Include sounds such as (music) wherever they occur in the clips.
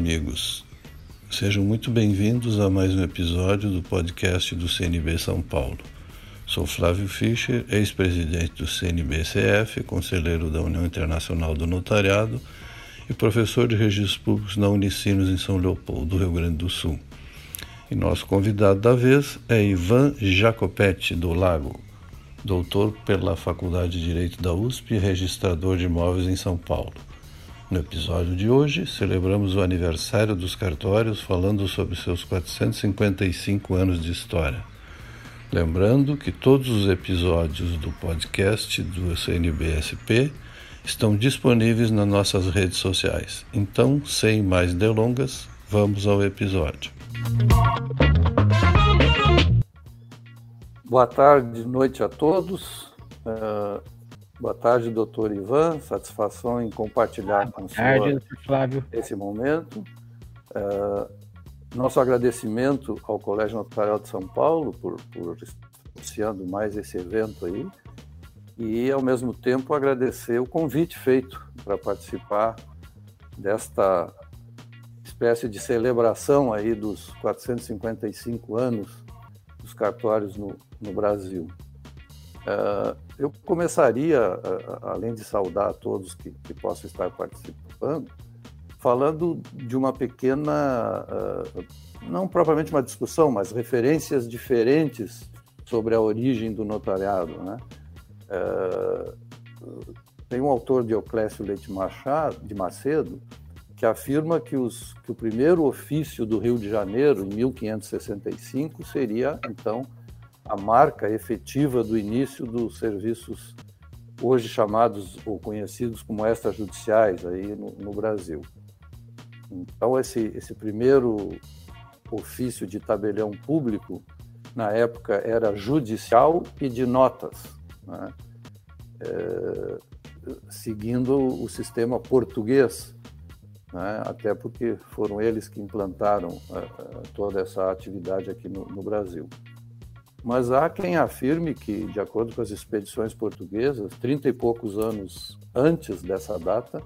amigos. Sejam muito bem-vindos a mais um episódio do podcast do CNB São Paulo. Sou Flávio Fischer, ex-presidente do CNBCF, conselheiro da União Internacional do Notariado e professor de registros públicos na Unicinos em São Leopoldo, Rio Grande do Sul. E nosso convidado da vez é Ivan Jacopetti do Lago, doutor pela Faculdade de Direito da USP e registrador de imóveis em São Paulo. No episódio de hoje, celebramos o aniversário dos cartórios falando sobre seus 455 anos de história. Lembrando que todos os episódios do podcast do CNBSP estão disponíveis nas nossas redes sociais. Então, sem mais delongas, vamos ao episódio. Boa tarde, noite a todos. Uh, boa tarde, doutor Ivan. Satisfação em compartilhar boa com o senhor Flávio. esse momento. Uh, nosso agradecimento ao Colégio Notarial de São Paulo por, por iniciando mais esse evento aí e, ao mesmo tempo, agradecer o convite feito para participar desta espécie de celebração aí dos 455 anos dos cartórios no, no Brasil. Uh, eu começaria, uh, além de saudar a todos que, que possam estar participando, falando de uma pequena, não propriamente uma discussão, mas referências diferentes sobre a origem do notariado. Né? Tem um autor, Dioclésio Leite Machado, de Macedo, que afirma que, os, que o primeiro ofício do Rio de Janeiro, em 1565, seria, então, a marca efetiva do início dos serviços hoje chamados ou conhecidos como extrajudiciais aí no, no Brasil. Então, esse, esse primeiro ofício de tabelião público, na época, era judicial e de notas, né? é, seguindo o sistema português, né? até porque foram eles que implantaram é, toda essa atividade aqui no, no Brasil. Mas há quem afirme que, de acordo com as expedições portuguesas, trinta e poucos anos antes dessa data,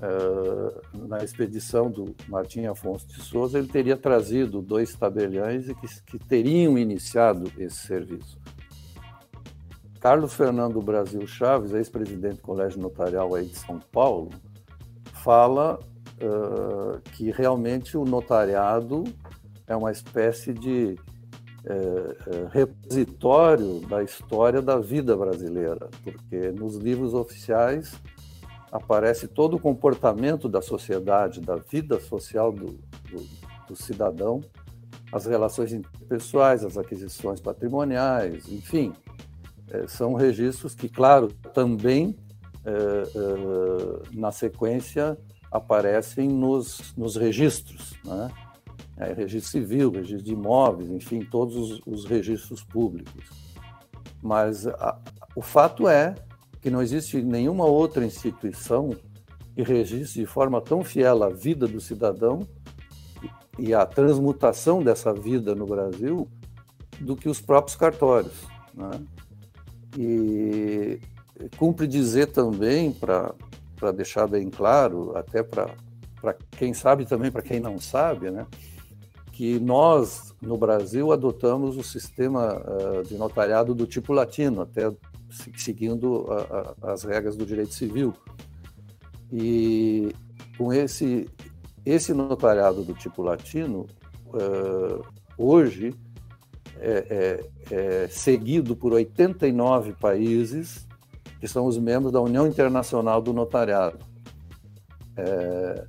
uh, na expedição do Martim Afonso de Souza, ele teria trazido dois tabeliães e que, que teriam iniciado esse serviço. Carlos Fernando Brasil Chaves, ex-presidente do Colégio Notarial aí de São Paulo, fala uh, que realmente o notariado é uma espécie de é, repositório da história da vida brasileira, porque nos livros oficiais aparece todo o comportamento da sociedade, da vida social do, do, do cidadão, as relações interpessoais, as aquisições patrimoniais, enfim, é, são registros que, claro, também é, é, na sequência aparecem nos, nos registros, né? É, registro civil, registro de imóveis, enfim, todos os, os registros públicos. Mas a, o fato é que não existe nenhuma outra instituição que registre de forma tão fiel a vida do cidadão e a transmutação dessa vida no Brasil do que os próprios cartórios. Né? E cumpre dizer também, para deixar bem claro, até para quem sabe também para quem não sabe, né? Que nós, no Brasil, adotamos o sistema uh, de notariado do tipo latino, até seguindo a, a, as regras do direito civil. E com esse, esse notariado do tipo latino, uh, hoje é, é, é, seguido por 89 países que são os membros da União Internacional do Notariado. É,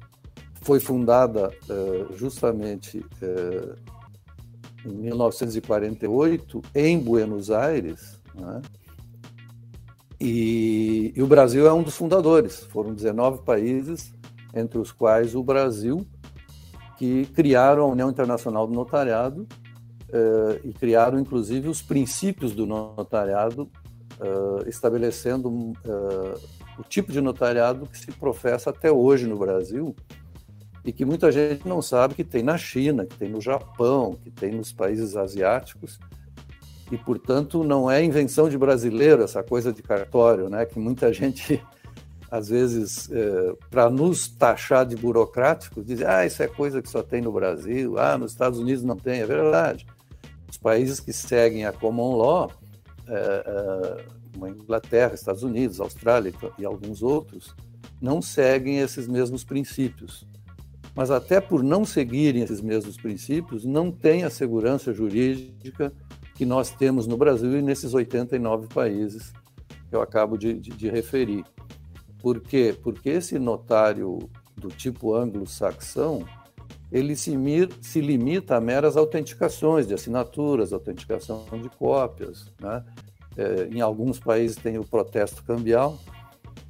foi fundada uh, justamente uh, em 1948 em Buenos Aires, né? e, e, o Brasil é um dos fundadores. Foram 19 países, entre os quais o Brasil, que criaram a União Internacional do Notariado uh, e criaram, inclusive, os princípios do notariado, estabelecendo o tipo de notariado que se professa até hoje no Brasil, e que muita gente não sabe que tem na China, que tem no Japão, que tem nos países asiáticos, e portanto não é invenção de brasileiro essa coisa de cartório, né? Que muita (laughs) gente às vezes, é, para nos taxar de burocráticos, dizer, ah, isso é coisa que só tem no Brasil, ah, nos Estados Unidos não tem, é verdade. Os países que seguem a common law, é, é, como a Inglaterra, Estados Unidos, Austrália e alguns outros, não seguem esses mesmos princípios. Mas até por não seguirem esses mesmos princípios, não tem a segurança jurídica que nós temos no Brasil e nesses 89 países que eu acabo de, de, de referir. Por quê? Porque esse notário do tipo anglo-saxão, ele se, mir, se, limita a meras autenticações de assinaturas, autenticação de cópias. Né? É, em alguns países tem o protesto cambial,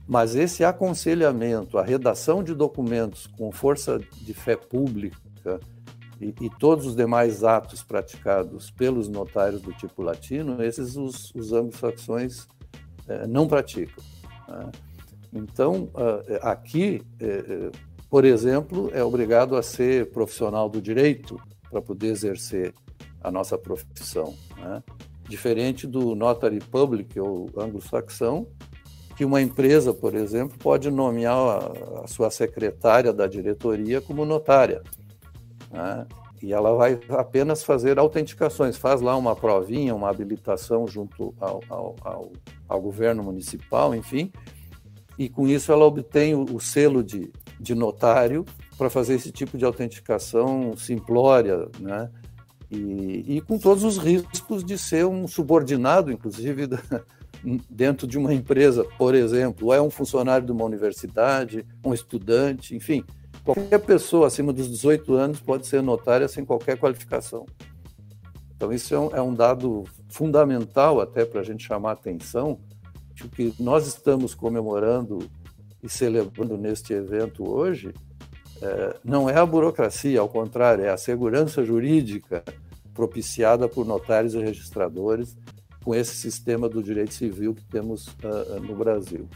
mas esse aconselhamento, a redação de documentos com força de fé pública e, e todos os demais atos praticados pelos notários do tipo latino, esses os, os anglo-saxões é, não praticam. Né? Então, aqui, é, é, por exemplo, é obrigado a ser profissional do direito para poder exercer a nossa profissão. Né? Diferente do notary public ou anglo-saxão, que uma empresa, por exemplo, pode nomear a, a sua secretária da diretoria como notária. Né? E ela vai apenas fazer autenticações, faz lá uma provinha, uma habilitação junto ao, ao, ao, ao governo municipal, enfim, e com isso ela obtém o, o selo de, de notário para fazer esse tipo de autenticação simplória, né? E, e, com todos os riscos de ser um subordinado, inclusive, (laughs) da, dentro de uma empresa, por exemplo, ou é um funcionário de uma universidade, um estudante, enfim, qualquer pessoa acima dos 18 anos pode ser notária sem qualquer qualificação. Então, isso é um, é um dado fundamental até para a gente chamar atenção, o que nós estamos comemorando e celebrando neste evento hoje é, não é a burocracia, ao contrário, é a segurança jurídica propiciada por notários e registradores com esse sistema do direito civil que temos uh, no Brasil.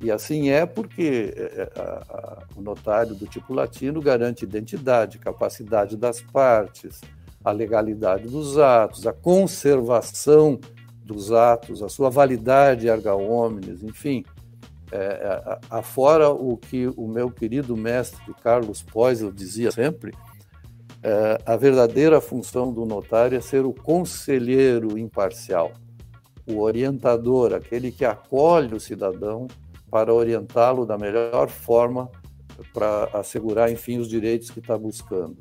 E assim é porque a, a, o notário do tipo latino garante identidade, capacidade das partes, a legalidade dos atos, a conservação dos atos, a sua validade erga omnes, enfim, é, é afora o que o meu querido mestre Carlos Poisel dizia sempre, é, a verdadeira função do notário é ser o conselheiro imparcial, o orientador, aquele que acolhe o cidadão para orientá-lo da melhor forma para assegurar, enfim, os direitos que está buscando.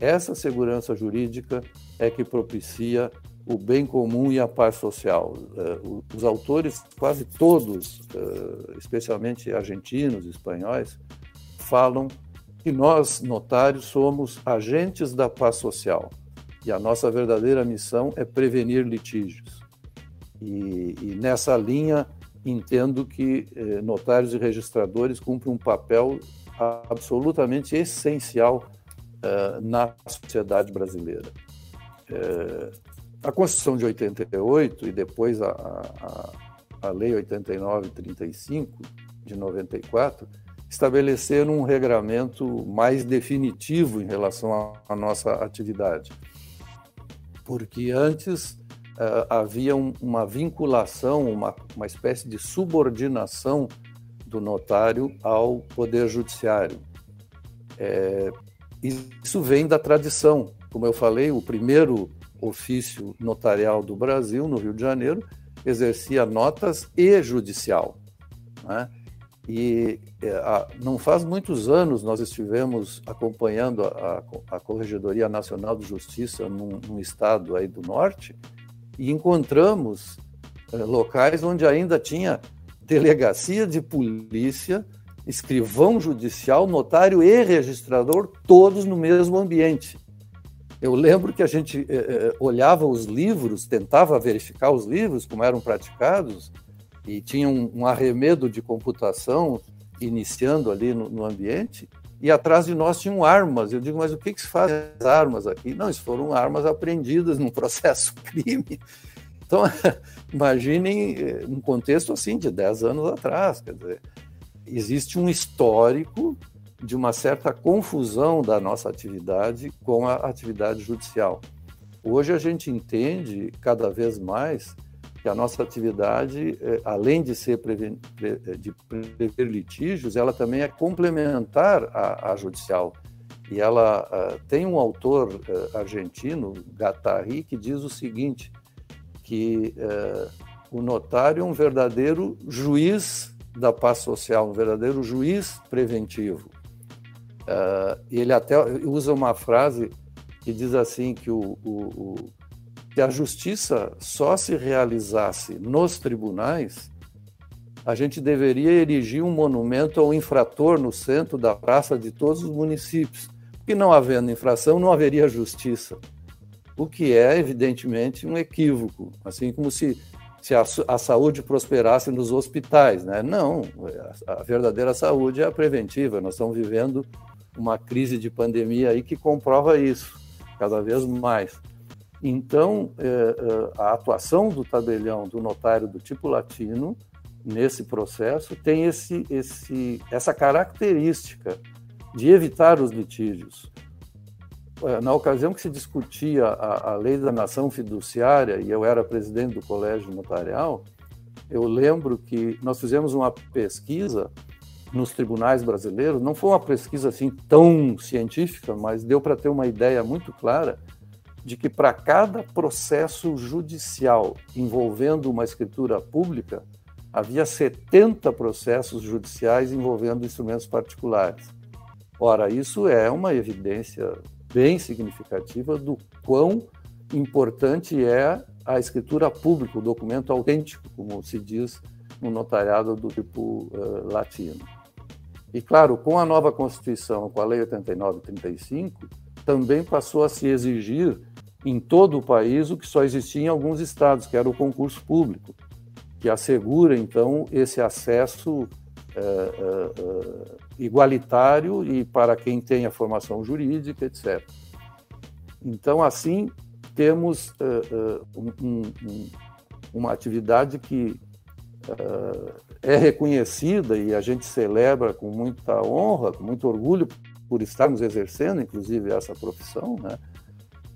Essa segurança jurídica é que propicia o bem comum e a paz social. Eh, os autores, quase todos, eh, especialmente argentinos, espanhóis, falam que nós, notários, somos agentes da paz social e a nossa verdadeira missão é prevenir litígios. E, e nessa linha, entendo que eh, notários e registradores cumprem um papel absolutamente essencial na sociedade brasileira. A Constituição de 88 e depois a, a, a Lei 8935 de 94 estabeleceram um regramento mais definitivo em relação à nossa atividade. Porque antes uh, havia um, uma vinculação, uma, uma espécie de subordinação do notário ao Poder Judiciário. É, isso vem da tradição. Como eu falei, o primeiro ofício notarial do Brasil, no Rio de Janeiro, exercia notas e judicial. Né? E é, não faz muitos anos nós estivemos acompanhando a, a, Corregedoria Nacional de Justiça num, num, estado aí do norte e encontramos é, locais onde ainda tinha delegacia de polícia, escrivão judicial, notário e registrador, todos no mesmo ambiente. Eu lembro que a gente eh, olhava os livros, tentava verificar os livros, como eram praticados, e tinha um, um arremedo de computação iniciando ali no, no, ambiente, e atrás de nós tinham armas. Eu digo, mas o que, que se faz as armas aqui? Não, isso foram armas apreendidas num (laughs) processo crime. Então, (laughs) imaginem eh, um contexto assim de 10 anos atrás. Quer dizer, existe um histórico de uma certa confusão da nossa atividade com a atividade judicial. Hoje a gente entende cada vez mais que a nossa atividade, é, além de ser é, de prever litígios, ela também é complementar à, judicial. E ela uh, tem um autor uh, argentino, Gattari, que diz o seguinte, que uh, o notário é um verdadeiro juiz da paz social, um verdadeiro juiz preventivo. ele até usa uma frase que diz assim que o, o que a justiça só se realizasse nos tribunais, a gente deveria erigir um monumento ao infrator no centro da praça de todos os municípios. Porque não havendo infração, não haveria justiça. O que é, evidentemente, um equívoco. Assim como se, se a, a saúde prosperasse nos hospitais. Né? Não, a, a verdadeira saúde é a preventiva. Nós estamos vivendo uma crise de pandemia aí que comprova isso, cada vez mais. Então, é, é, a atuação do tabelião do notário do tipo latino nesse processo tem esse, esse, essa característica de evitar os litígios. É, na ocasião que se discutia a, a lei da nação fiduciária, e eu era presidente do colégio notarial, eu lembro que nós fizemos uma pesquisa nos tribunais brasileiros, não foi uma pesquisa assim tão científica, mas deu para ter uma ideia muito clara de que para cada processo judicial envolvendo uma escritura pública, havia 70 processos judiciais envolvendo instrumentos particulares. Ora, isso é uma evidência bem significativa do quão importante é a escritura pública, o documento autêntico, como se diz no notariado do tipo uh, latino. E, claro, com a nova Constituição, com a Lei 8935, também passou a se exigir em todo o país o que só existia em alguns estados, que era o concurso público, que assegura, então, esse acesso é, é, igualitário e para quem tem a formação jurídica, etc. Então, assim, temos um, um, uma atividade que é, é reconhecida e a gente celebra com muita honra, com muito orgulho por estarmos exercendo, inclusive, essa profissão, né?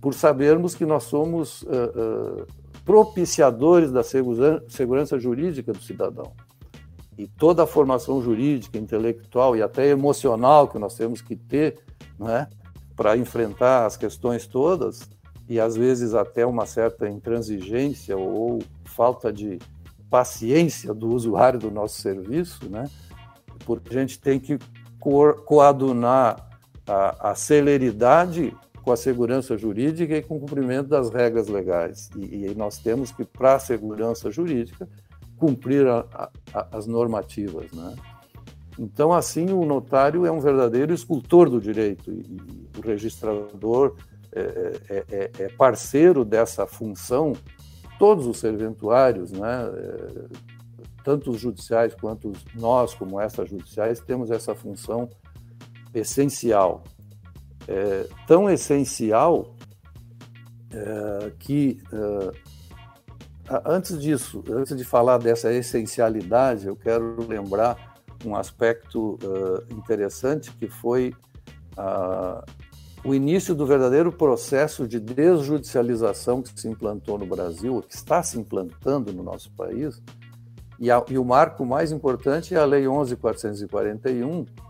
Por sabermos que nós somos uh, uh, propiciadores da segurança jurídica do cidadão. E toda a formação jurídica, intelectual e até emocional que nós temos que ter né, para enfrentar as questões todas, e às vezes até uma certa intransigência ou falta de paciência do usuário do nosso serviço, né? porque a gente tem que coadunar a, a celeridade com a segurança jurídica e com o cumprimento das regras legais. E, e nós temos que, para a segurança jurídica, cumprir a, a, as normativas. Né? Então, assim, o notário é um verdadeiro escultor do direito e, e o registrador é, é, é, é, parceiro dessa função. Todos os serventuários, né, é, tanto os judiciais quanto nós, como extrajudiciais, temos essa função essencial é, tão essencial é, que, é, antes disso, antes de falar dessa essencialidade, eu quero lembrar um aspecto é, interessante que foi o início do verdadeiro processo de desjudicialização que se implantou no Brasil, que está se implantando no nosso país, e, a, e o marco mais importante é a Lei 11.441, eh,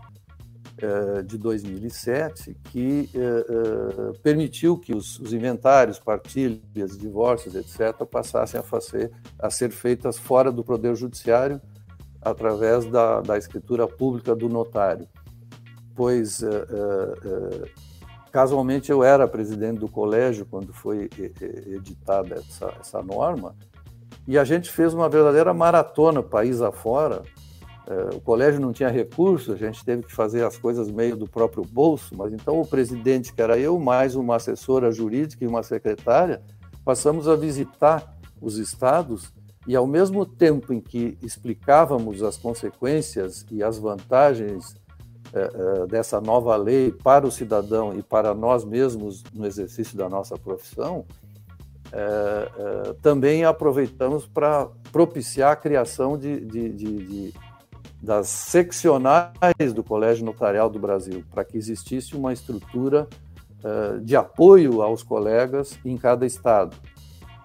de 2007 que eh, eh, permitiu que os, os, inventários, partilhas, divórcios, etc., passassem a, fazer, a ser feitas fora do Poder Judiciário através da, da escritura pública do notário. Pois, casualmente, eu era presidente do colégio quando foi editada essa, essa norma, e a gente fez uma verdadeira maratona país afora, o colégio não tinha recursos, a gente teve que fazer as coisas meio do próprio bolso, mas então o presidente, que era eu, mais uma assessora jurídica e uma secretária, passamos a visitar os estados e, ao mesmo tempo em que explicávamos as consequências e as vantagens é, é, dessa nova lei para o cidadão e para nós mesmos no exercício da nossa profissão, também aproveitamos para propiciar a criação de, de, de, de das seccionais do Colégio Notarial do Brasil, para que existisse uma estrutura uh, de apoio aos colegas em cada estado.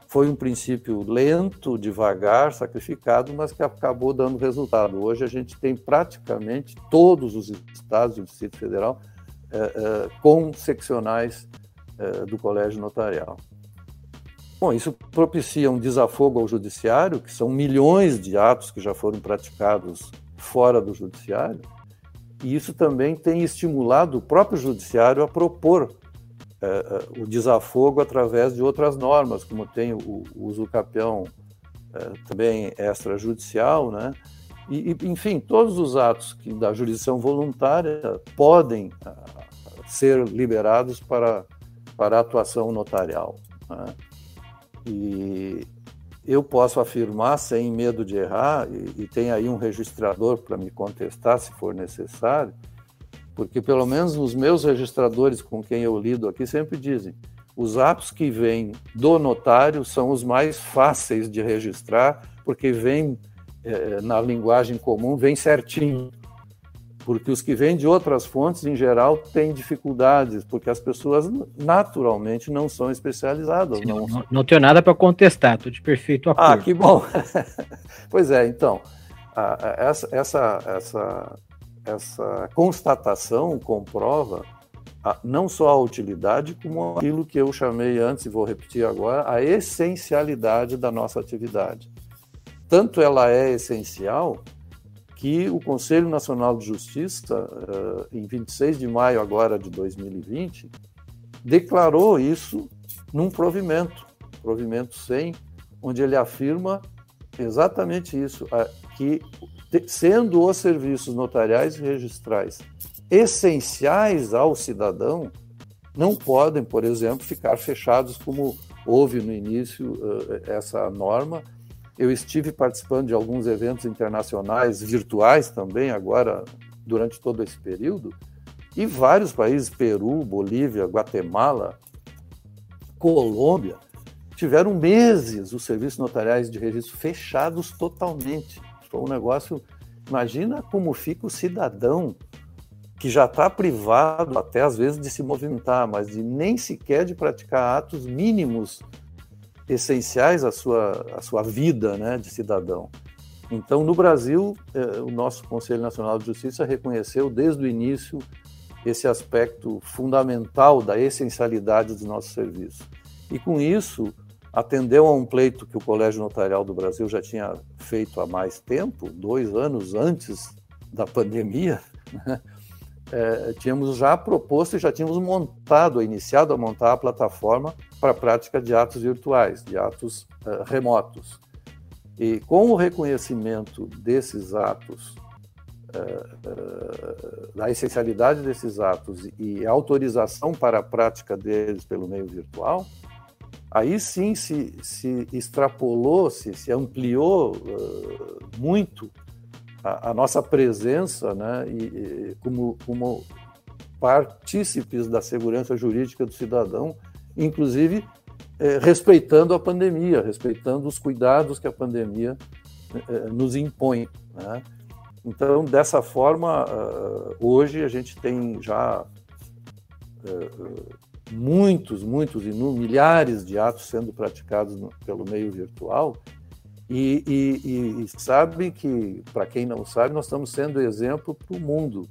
foi um princípio lento, devagar, sacrificado, mas que acabou dando resultado. Hoje a gente tem praticamente todos os estados do Distrito Federal é, é, com seccionais do Colégio Notarial. Bom, isso propicia um desafogo ao judiciário, que são milhões de atos que já foram praticados fora do judiciário, e isso também tem estimulado o próprio judiciário a propor é, é, o desafogo através de outras normas, como tem o, o uso campeão é, também extrajudicial, né? E, e, enfim, todos os atos que, da jurisdição voluntária podem ser liberados para, para atuação notarial. Né? E eu posso afirmar, sem medo de errar, e, e tem aí um registrador para me contestar se for necessário, porque pelo menos os meus registradores com quem eu lido aqui sempre dizem os atos que vêm do notário são os mais fáceis de registrar, porque vêm é, na linguagem comum, vem certinho. Porque os que vêm de outras fontes, em geral, têm dificuldades, porque as pessoas naturalmente não são especializadas. Sim, não, não, não tenho nada para contestar, estou de perfeito ah, acordo. Ah, que bom! (laughs) pois é, então, essa, essa, essa essa constatação comprova não só a utilidade, como aquilo que eu chamei antes e vou repetir agora, a essencialidade da nossa atividade. Tanto ela é essencial que o Conselho Nacional de Justiça, uh, em 26 de maio agora de 2020, declarou isso num provimento, provimento 100, onde ele afirma exatamente isso, que sendo os serviços notariais e registrais essenciais ao cidadão, não podem, por exemplo, ficar fechados como houve no início uh, essa norma. Eu estive participando de alguns eventos internacionais virtuais também agora durante todo esse período e vários países, Peru, Bolívia, Guatemala, Colômbia, tiveram meses os serviços notariais de registro fechados totalmente. Foi um negócio. Imagina como fica o cidadão que já está privado, até às vezes, de se movimentar, mas de nem sequer de praticar atos mínimos essenciais à sua, à sua vida né, de cidadão. Então, no Brasil, eh, o nosso Conselho Nacional de Justiça reconheceu desde o início esse aspecto fundamental da essencialidade dos nossos serviços. E com isso, atendeu a um pleito que o Colégio Notarial do Brasil já tinha feito há mais tempo, dois anos antes da pandemia. Né? É, tínhamos já proposto e já tínhamos montado, iniciado a montar a plataforma para a prática de atos virtuais, de atos uh, remotos. E com o reconhecimento desses atos, uh, uh, da essencialidade desses atos e autorização para a prática deles pelo meio virtual, aí sim se, se extrapolou, se, se ampliou muito a, nossa presença né, e, e, como, como partícipes da segurança jurídica do cidadão, inclusive eh, respeitando a pandemia, respeitando os cuidados que a pandemia eh, nos impõe. Né? Então, dessa forma, hoje a gente tem já muitos, muitos, milhares de atos sendo praticados pelo meio virtual. E, e, e sabe que, para quem não sabe, nós estamos sendo exemplo para o mundo,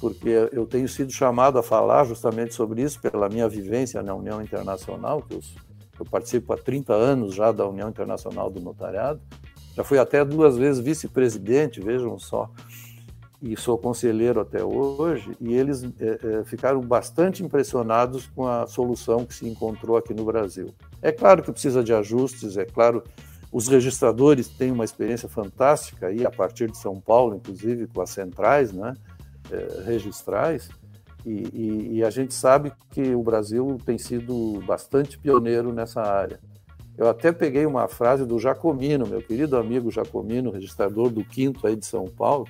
porque eu tenho sido chamado a falar justamente sobre isso pela minha vivência na União Internacional, que eu, eu participo há 30 anos já da União Internacional do Notariado. Já fui até duas vezes vice-presidente, vejam só e sou conselheiro até hoje, e eles é, é, ficaram bastante impressionados com a solução que se encontrou aqui no Brasil. É claro que precisa de ajustes, é claro, os registradores têm uma experiência fantástica aí, a partir de São Paulo, inclusive, com as centrais né, é, registrais, e, e, e a gente sabe que o Brasil tem sido bastante pioneiro nessa área. Eu até peguei uma frase do Jacomino, meu querido amigo Jacomino, registrador do Quinto aí de São Paulo,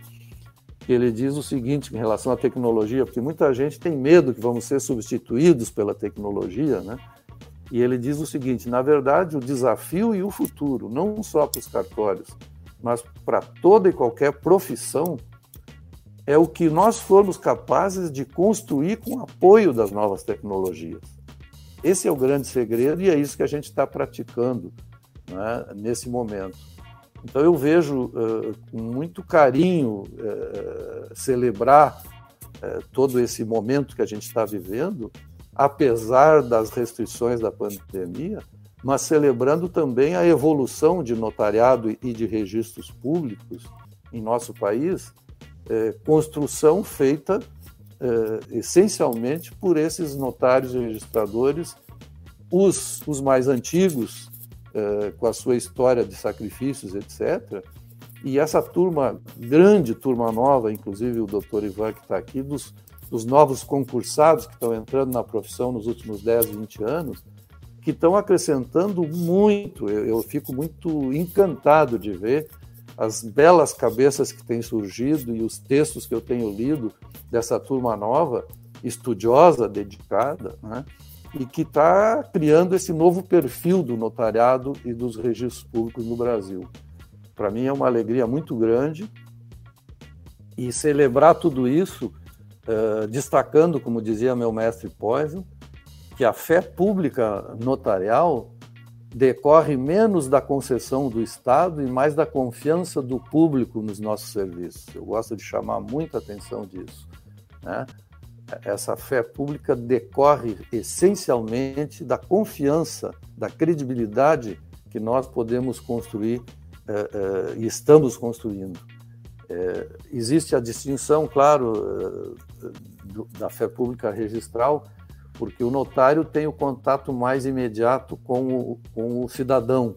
que ele diz o seguinte em relação à tecnologia, porque muita gente tem medo que vamos ser substituídos pela tecnologia, né? E ele diz o seguinte: na verdade, o desafio e o futuro, não só para os cartórios, mas para toda e qualquer profissão, é o que nós formos capazes de construir com o apoio das novas tecnologias. Esse é o grande segredo e é isso que a gente está praticando né, nesse momento. Então eu vejo uh, com muito carinho uh, celebrar uh, todo esse momento que a gente está vivendo, apesar das restrições da pandemia, mas celebrando também a evolução de notariado e de registros públicos em nosso país, construção feita essencialmente por esses notários e registradores, os, os mais antigos, uh, com a sua história de sacrifícios, etc. E essa turma, grande turma nova, inclusive o doutor Ivan que está aqui, dos, dos novos concursados que estão entrando na profissão nos últimos 10, 20 anos, que estão acrescentando muito. Eu, eu, fico muito encantado de ver as belas cabeças que têm surgido e os textos que eu tenho lido dessa turma nova, estudiosa, dedicada, né? e que está criando esse novo perfil do notariado e dos registros públicos no Brasil. Para mim é uma alegria muito grande e celebrar tudo isso, uh, destacando, como dizia meu mestre Poison, que a fé pública notarial decorre menos da concessão do Estado e mais da confiança do público nos nossos serviços. Eu gosto de chamar muita atenção disso. Né? essa fé pública decorre essencialmente da confiança, da credibilidade que nós podemos construir eh, eh, e estamos construindo. Existe a distinção, claro, da fé pública registral, porque o notário tem o contato mais imediato com o, com o cidadão,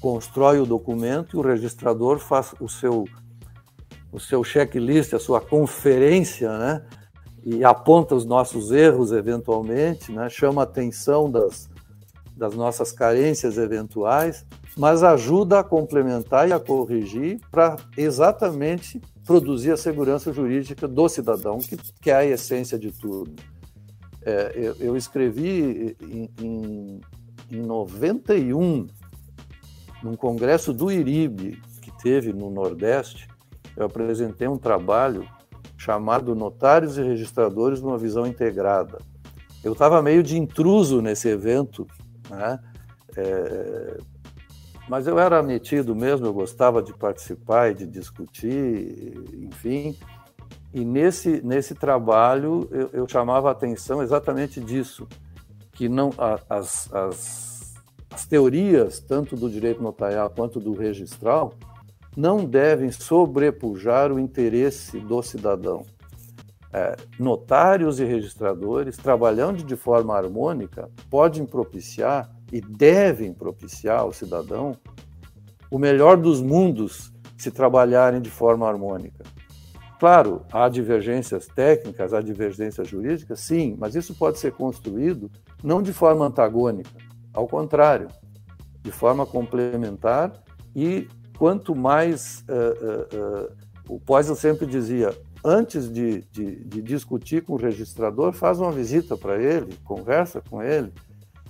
constrói o documento e o registrador faz o seu o seu checklist, a sua conferência, né? e aponta os nossos erros eventualmente, né? chama atenção das, das nossas carências eventuais, mas ajuda a complementar e a corrigir para exatamente produzir a segurança jurídica do cidadão, que, que é a essência de tudo. É, eu, eu, escrevi em, em, em 91, num congresso do IRIB, que teve no Nordeste, eu apresentei um trabalho chamado Notários e Registradores numa Visão Integrada. Eu estava meio de intruso nesse evento, né? É, mas eu era metido mesmo, eu gostava de participar e de discutir, enfim. E nesse, nesse trabalho eu, eu chamava a atenção exatamente disso, que não as, as, as teorias, tanto do direito notarial quanto do registral, não devem sobrepujar o interesse do cidadão. É, notários e registradores, trabalhando de forma harmônica, podem propiciar e devem propiciar ao cidadão o melhor dos mundos se trabalharem de forma harmônica. Claro, há divergências técnicas, há divergências jurídicas, sim, mas isso pode ser construído não de forma antagônica, ao contrário, de forma complementar e quanto mais. Uh, uh, uh, o Poisson sempre dizia: antes de, de, de, discutir com o registrador, faz uma visita para ele, conversa com ele,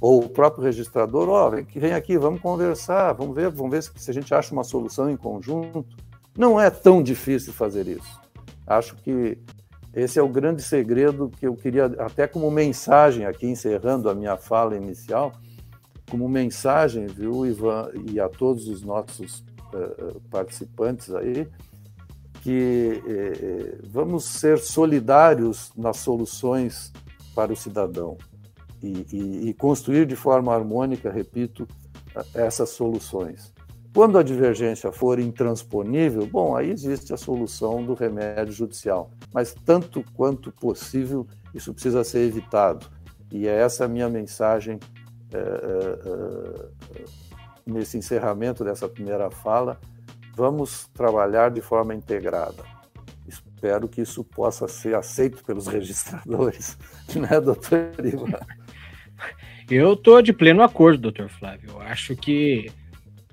ou o próprio registrador: ó, oh, vem, vem aqui, vamos conversar, vamos ver, vamos ver se, se a gente acha uma solução em conjunto. Não é tão difícil fazer isso. Acho que esse é o grande segredo que eu queria, até como mensagem aqui, encerrando a minha fala inicial, como mensagem, viu, Ivan, e a todos os nossos uh, participantes aí, que eh, vamos ser solidários nas soluções para o cidadão e, e, e, construir de forma harmônica, repito, essas soluções. Quando a divergência for intransponível, bom, aí existe a solução do remédio judicial, mas tanto quanto possível, isso precisa ser evitado. E é essa a minha mensagem nesse encerramento dessa primeira fala, vamos trabalhar de forma integrada. Espero que isso possa ser aceito pelos registradores, (laughs) né, doutor Ivan? Eu estou de pleno acordo, doutor Flávio. Eu acho que,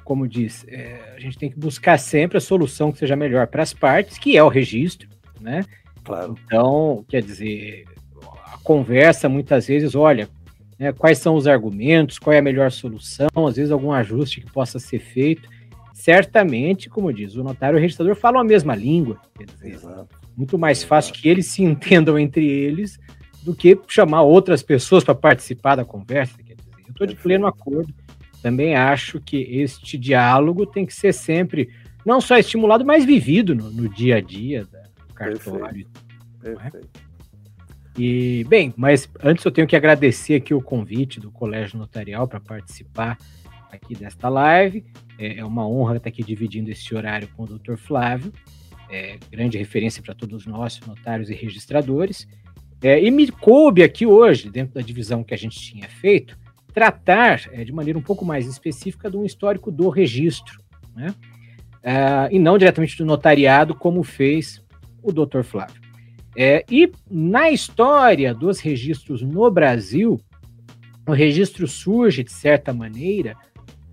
como diz, é, a gente tem que buscar sempre a solução que seja melhor para as partes, que é o registro, né? Claro. Então, quer dizer, a conversa muitas vezes, olha, né, quais são os argumentos, qual é a melhor solução, às vezes algum ajuste que possa ser feito. Certamente, como diz, o notário e o registrador falam a mesma língua, quer dizer, Exato. muito mais fácil que eles se (laughs) entendam entre eles do que chamar outras pessoas para participar da conversa. Quer dizer, eu estou de pleno acordo. Também acho que este diálogo tem que ser sempre não só estimulado, mas vivido no, no dia a dia do cartório. Perfeito. É? Perfeito. E, bem, mas antes eu tenho que agradecer aqui o convite do Colégio Notarial para participar aqui desta live. É, é uma honra estar aqui dividindo esse horário com o Dr. Flávio, é, grande referência para todos nós, notários e registradores. É, e me coube aqui hoje, dentro da divisão que a gente tinha feito, tratar é, de maneira um pouco mais específica de um histórico do registro, né? É, e não diretamente do notariado, como fez o Dr. Flávio. É, e na história dos registros no Brasil, o registro surge, de certa maneira,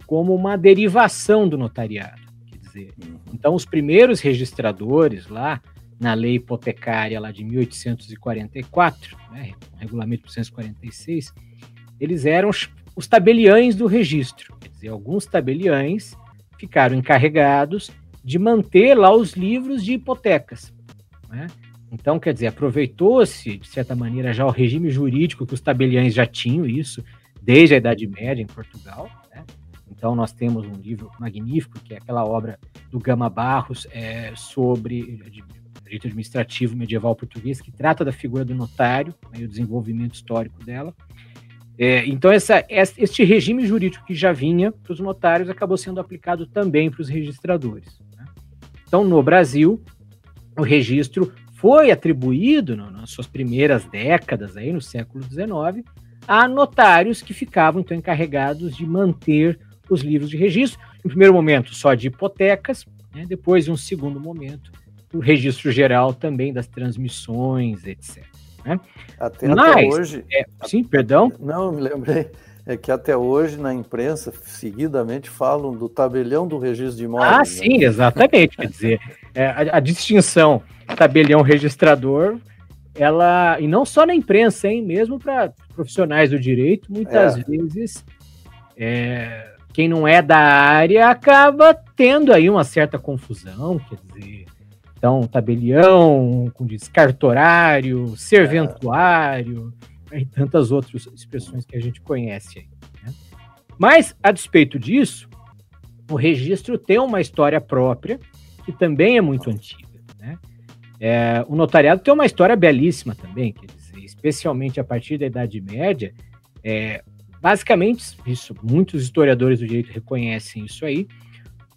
como uma derivação do notariado. Quer dizer, uhum. então os primeiros registradores lá, na lei hipotecária lá de 1844, né, regulamento 846, eles eram os tabeliães do registro. Quer dizer, alguns tabeliães ficaram encarregados de manter lá os livros de hipotecas. Né? Então, quer dizer, aproveitou-se, de certa maneira, já o regime jurídico que os tabeliães já tinham isso, desde a Idade Média em Portugal. Né? Então, nós temos um livro magnífico, que é aquela obra do Gama Barros é, sobre direito administrativo medieval português, que trata da figura do notário né, e o desenvolvimento histórico dela. É, então, essa, este regime jurídico que já vinha para os notários acabou sendo aplicado também para os registradores. Né? Então, no Brasil, o registro foi atribuído no, nas suas primeiras décadas, aí no século XIX, a notários que ficavam então encarregados de manter os livros de registro. Em primeiro momento, só de hipotecas, né? depois, em um segundo momento, o registro geral também das transmissões, etc. Né? Até, Mas, até hoje. É, sim, perdão? Não, me lembrei. É que até hoje na imprensa, seguidamente, falam do tabelião do registro de imóveis. Ah, né? sim, exatamente. Quer dizer, é, a, a, distinção tabelião registrador, ela, e não só na imprensa, hein, mesmo para profissionais do direito, muitas é. vezes é, quem não é da área acaba tendo aí uma certa confusão, quer dizer, então, tabelião, com descartorário, serventuário, é. e tantas outras expressões que a gente conhece aí. Né? Mas, a despeito disso, o registro tem uma história própria, que também é muito antiga. Né? É, o notariado tem uma história belíssima também, quer dizer, especialmente a partir da Idade Média. É, basicamente, isso, muitos historiadores do direito reconhecem isso aí,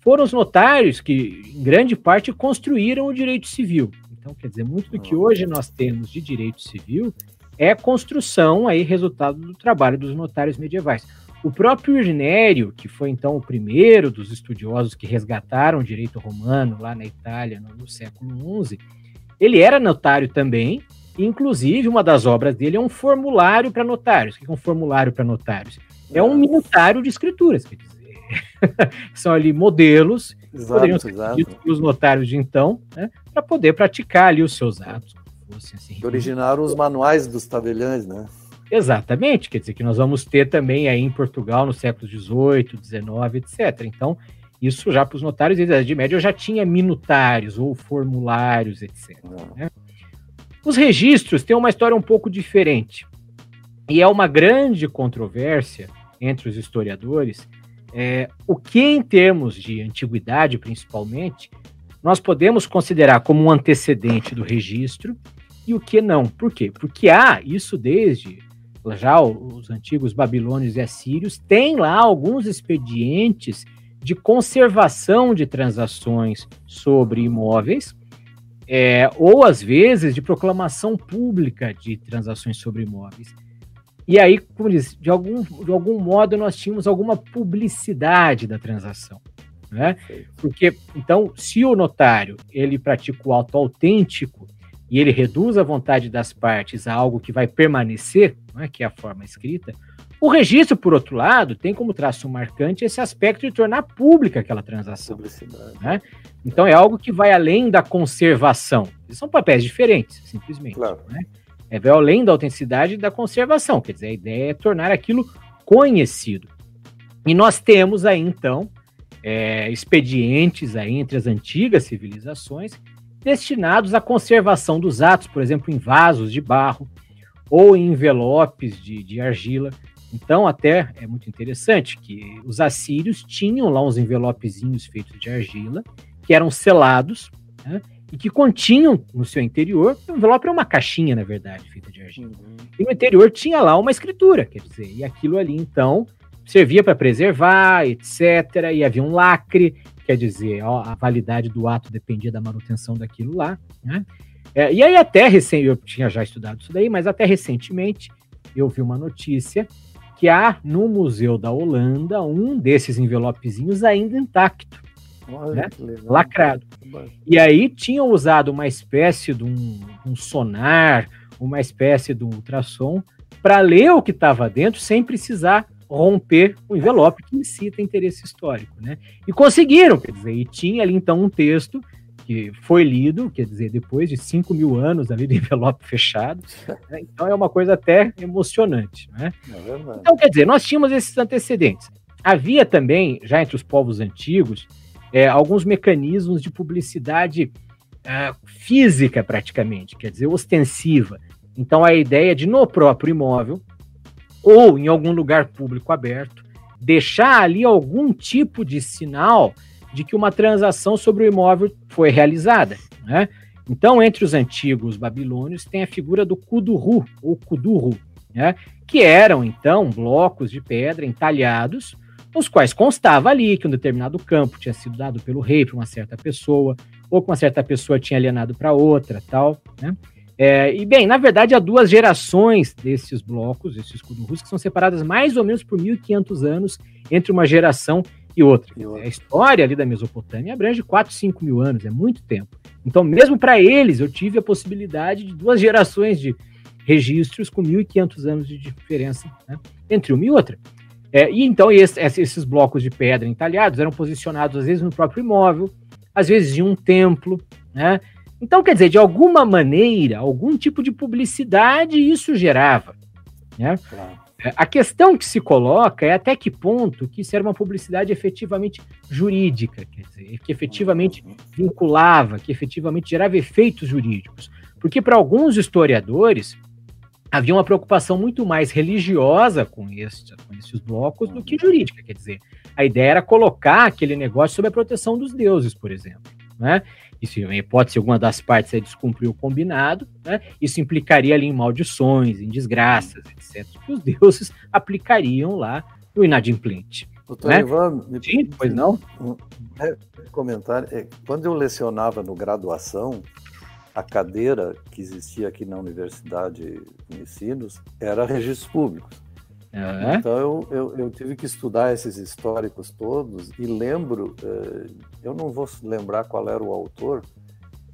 foram os notários que, em grande parte, construíram o direito civil. Então, quer dizer, muito do que hoje nós temos de direito civil é construção aí, resultado do trabalho dos notários medievais. O próprio Irnério, que foi então o primeiro dos estudiosos que resgataram o direito romano lá na Itália no, no século XI, ele era notário também, inclusive uma das obras dele é um formulário para notários. O que é um formulário para notários? É um minutário de escrituras, quer dizer. (laughs) São ali modelos exato, poderiam ser exato. pelos notários de então, né, para poder praticar ali os seus atos. Assim, que originaram os manuais dos tabeliães, né? Exatamente, quer dizer que nós vamos ter também aí em Portugal no século XVIII, XIX, etc. Então, isso já para os notários, desde a Idade Média, já tinha minutários ou formulários, etc. Né? Os registros têm uma história um pouco diferente. E é uma grande controvérsia entre os historiadores é, o que, em termos de antiguidade, principalmente, nós podemos considerar como um antecedente do registro e o que não. Por quê? Porque há isso desde já os antigos babilônios e assírios, tem lá alguns expedientes de conservação de transações sobre imóveis, é, ou às vezes de proclamação pública de transações sobre imóveis. E aí, como diz, de algum, de algum modo nós tínhamos alguma publicidade da transação. Né? Porque, então, se o notário ele pratica o auto autêntico e ele reduz a vontade das partes a algo que vai permanecer, né, que é a forma escrita, o registro, por outro lado, tem como traço marcante esse aspecto de tornar pública aquela transação. Né? Então é algo que vai além da conservação. São papéis diferentes, simplesmente. Claro. Né? É, vai além da autenticidade e da conservação. Quer dizer, a ideia é tornar aquilo conhecido. E nós temos aí, então, é, expedientes aí entre as antigas civilizações destinados à conservação dos atos, por exemplo, em vasos de barro, ou em envelopes de, de argila. Então, até é muito interessante que os assírios tinham lá uns envelopezinhos feitos de argila, que eram selados, né, e que continham no seu interior, o envelope é uma caixinha, na verdade, feita de argila. Uhum. E no interior tinha lá uma escritura, quer dizer, e aquilo ali, então, servia para preservar, etc. E havia um lacre, quer dizer, ó, a validade do ato dependia da manutenção daquilo lá, né? É, e aí até recém, eu tinha já estudado isso daí, mas até recentemente eu vi uma notícia que há no Museu da Holanda um desses envelopezinhos ainda intacto, né? lacrado. E aí tinham usado uma espécie de um, um sonar, uma espécie de um ultrassom, para ler o que estava dentro sem precisar romper o envelope que incita interesse histórico, né? E conseguiram, quer dizer, e tinha ali então um texto que foi lido, quer dizer, depois de 5 mil anos ali do envelope fechado. (laughs) Né? Então é uma coisa até emocionante. Né? É então, quer dizer, nós tínhamos esses antecedentes. Havia também, já entre os povos antigos, é, alguns mecanismos de publicidade é, física, praticamente, quer dizer, ostensiva. Então, a ideia de, no próprio imóvel, ou em algum lugar público aberto, deixar ali algum tipo de sinal de que uma transação sobre o imóvel foi realizada. Né? Então, entre os antigos babilônios, tem a figura do Kuduru, ou Kuduru, né? que eram, então, blocos de pedra entalhados, os quais constava ali que um determinado campo tinha sido dado pelo rei para uma certa pessoa, ou que uma certa pessoa tinha alienado para outra, tal, né? É, e bem, na verdade, há duas gerações desses blocos, esses kudurus, que são separadas mais ou menos por 1.500 anos entre uma geração e outra. E outra. A história ali da Mesopotâmia abrange 4, 5 mil anos, é muito tempo. Então, mesmo para eles, eu tive a possibilidade de duas gerações de registros com 1.500 anos de diferença né, entre uma e outra. É, e então esse, esses blocos de pedra entalhados eram posicionados às vezes no próprio imóvel, às vezes em um templo, né? Então, quer dizer, de alguma maneira, algum tipo de publicidade isso gerava. Né? Claro. É, a questão que se coloca é até que ponto que isso era uma publicidade efetivamente jurídica, quer dizer, que efetivamente vinculava, que efetivamente gerava efeitos jurídicos. Porque para alguns historiadores havia uma preocupação muito mais religiosa com, este, com esses blocos do que jurídica, quer dizer, a ideia era colocar aquele negócio sob a proteção dos deuses, por exemplo. Né? Isso, em hipótese alguma das partes aí descumpriu o combinado, né? Isso implicaria ali em maldições, em desgraças, etc., que os deuses aplicariam lá no inadimplente. Doutor né? Ivan, Sim, pois não? Um comentário. É, quando eu lecionava no graduação, a cadeira que existia aqui na Universidade de Ensinos era registros públicos. Uhum. Então eu, eu, eu, tive que estudar esses históricos todos e lembro, eh, eu não vou lembrar qual era o autor,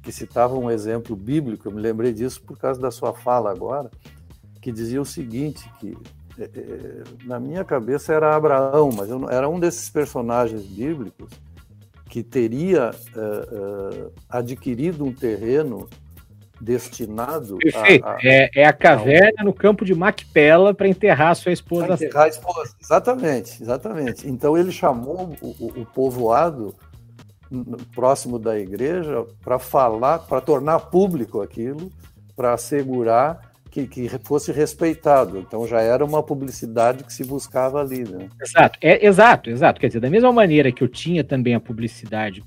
que citava um exemplo bíblico, eu me lembrei disso por causa da sua fala agora, que dizia o seguinte, que eh, eh, na minha cabeça era Abraão, mas eu, era um desses personagens bíblicos que teria adquirido um terreno destinado Perfeito. A, a, é, é, a caverna a, no campo de Macpela para enterrar a sua esposa. Para enterrar a esposa, exatamente, exatamente. Então ele chamou o, o povoado próximo da igreja para falar, para tornar público aquilo, para assegurar que, que, fosse respeitado. Então já era uma publicidade que se buscava ali, né? Exato, é, exato, exato. Quer dizer, da mesma maneira que eu tinha também a publicidade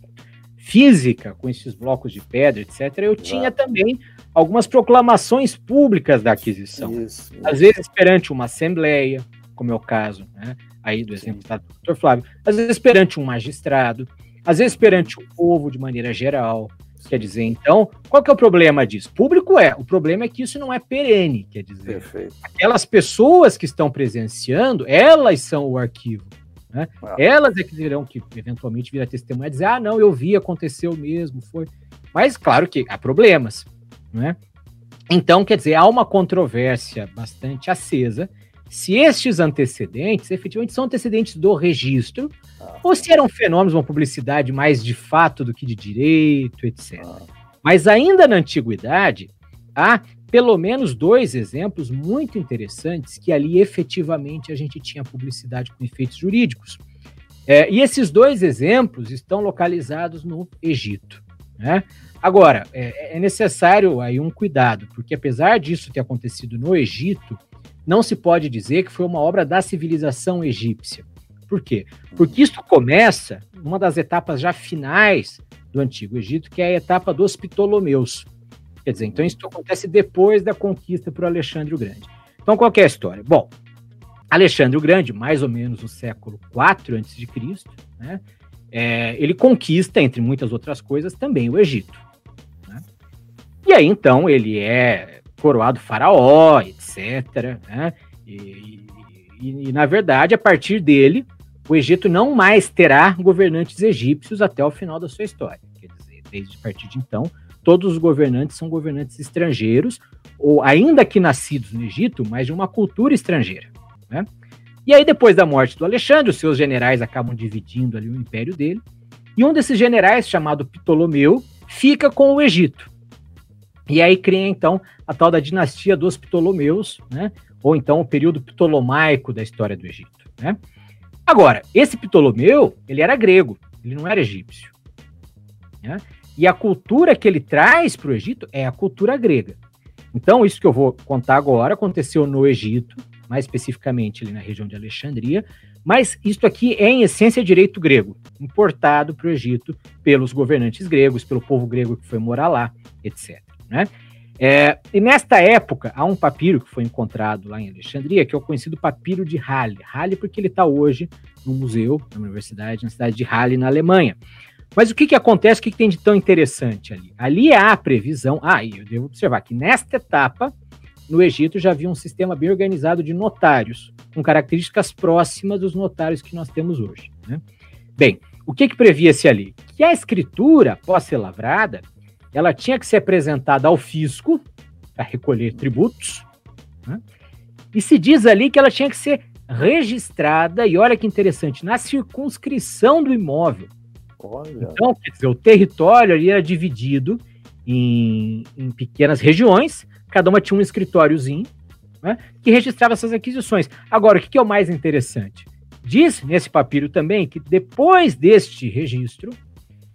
física, com esses blocos de pedra, etc., eu Exato. tinha também algumas proclamações públicas da aquisição. Isso, isso. Às vezes perante uma assembleia, como é o caso né, aí do exemplo Sim. do Dr. Flávio, às vezes perante um magistrado, às vezes perante o povo de maneira geral. Quer dizer, então, qual que é o problema disso? Público é, o problema é que isso não é perene, quer dizer, Perfeito. aquelas pessoas que estão presenciando, elas são o arquivo. Né? Ah. Elas é que terão que eventualmente vir a testemunhar e dizer: ah, não, eu vi, aconteceu mesmo, foi. Mas claro que há problemas, né? Então, quer dizer, há uma controvérsia bastante acesa se estes antecedentes efetivamente são antecedentes do registro ah. ou se eram fenômenos, uma publicidade mais de fato do que de direito, etc. Ah. Mas ainda na antiguidade, há pelo menos dois exemplos muito interessantes que ali efetivamente a gente tinha publicidade com efeitos jurídicos. É, e esses dois exemplos estão localizados no Egito. Né? Agora, é, é, necessário aí um cuidado, porque apesar disso ter acontecido no Egito, não se pode dizer que foi uma obra da civilização egípcia. Por quê? Porque isso começa numa das etapas já finais do Antigo Egito, que é a etapa dos Ptolomeus. Quer dizer, então isso acontece depois da conquista por Alexandre o Grande. Então, qual é a história? Bom, Alexandre o Grande, mais ou menos no século IV a.C., né, é, ele conquista, entre muitas outras coisas, também o Egito. Né? E aí, então, ele é coroado faraó, etc. Né? E, e, e, na verdade, a partir dele, o Egito não mais terá governantes egípcios até o final da sua história. Quer dizer, desde a partir de então, todos os governantes são governantes estrangeiros, ou ainda que nascidos no Egito, mas de uma cultura estrangeira. Né? E aí, depois da morte do Alexandre, os seus generais acabam dividindo ali o império dele. E um desses generais, chamado Ptolomeu, fica com o Egito. E aí cria, então, a tal da dinastia dos Ptolomeus, né? ou então o período ptolomaico da história do Egito. Né? Agora, esse Ptolomeu, ele era grego, ele não era egípcio. Né? E a cultura que ele traz para o Egito é a cultura grega. Então, isso que eu vou contar agora aconteceu no Egito, mais especificamente ali na região de Alexandria, mas isso aqui é, em essência, direito grego, importado para o Egito pelos governantes gregos, pelo povo grego que foi morar lá, etc. Né? É, e nesta época, há um papiro que foi encontrado lá em Alexandria, que é o conhecido papiro de Halle. Halle porque ele está hoje no museu, na universidade, na cidade de Halle, na Alemanha. Mas o que, que acontece, o que, que tem de tão interessante ali? Ali há a previsão, ah, e eu devo observar que nesta etapa, no Egito já havia um sistema bem organizado de notários, com características próximas dos notários que nós temos hoje. Né? Bem, o que, que previa-se ali? Que a escritura, após ser lavrada, ela tinha que ser apresentada ao fisco para recolher tributos, né? e se diz ali que ela tinha que ser registrada, e olha que interessante, na circunscrição do imóvel. Olha. Então, quer dizer, o território ali era dividido em, em pequenas regiões, cada uma tinha um escritóriozinho né, que registrava essas aquisições. Agora, o que, que é o mais interessante? Diz nesse papiro também que depois deste registro,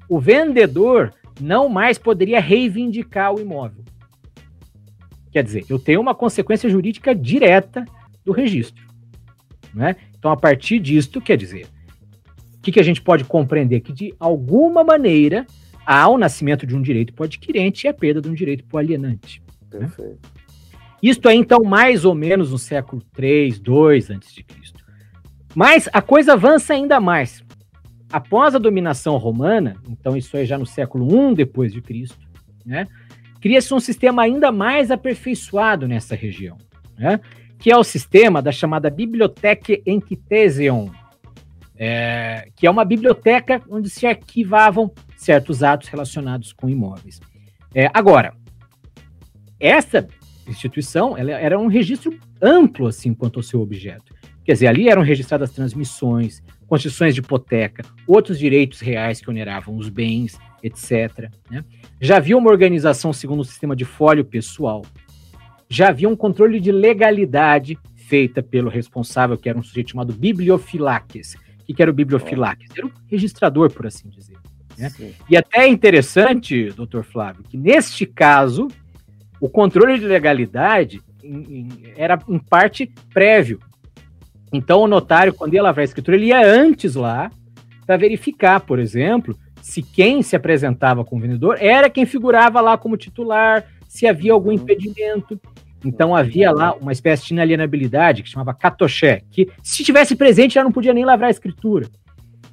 o vendedor não mais poderia reivindicar o imóvel. Quer dizer, eu tenho uma consequência jurídica direta do registro. Né? Então, a partir disto, quer dizer, o que, que a gente pode compreender? Que, de alguma maneira, há o nascimento de um direito para o adquirente e a perda de um direito para o alienante. Né? Perfeito. Né? Isto é, então, mais ou menos no século 3, 2 a.C. Mas a coisa avança ainda mais. Após a dominação romana, então isso é já no século I depois de Cristo, né, cria-se um sistema ainda mais aperfeiçoado nessa região, né, que é o sistema da chamada Biblioteca Enquitesion, é, que é uma biblioteca onde se arquivavam certos atos relacionados com imóveis. É, agora, essa instituição ela era um registro amplo assim quanto ao seu objeto. Quer dizer, ali eram registradas transmissões, constituições de hipoteca, outros direitos reais que oneravam os bens, etc. Né? Já havia uma organização segundo o sistema de fólio pessoal. Já havia um controle de legalidade feita pelo responsável, que era um sujeito chamado bibliofilaques. O que era o bibliofilaques? Era o registrador, por assim dizer. Né? E até é interessante, doutor Flávio, que neste caso, o controle de legalidade em, em, era em parte prévio. Então, o notário, quando ia lavrar a escritura, ele ia antes lá para verificar, por exemplo, se quem se apresentava como vendedor era quem figurava lá como titular, se havia algum uhum. impedimento. Então havia lá uma espécie de inalienabilidade que chamava catoché, que se estivesse presente já não podia nem lavrar a escritura.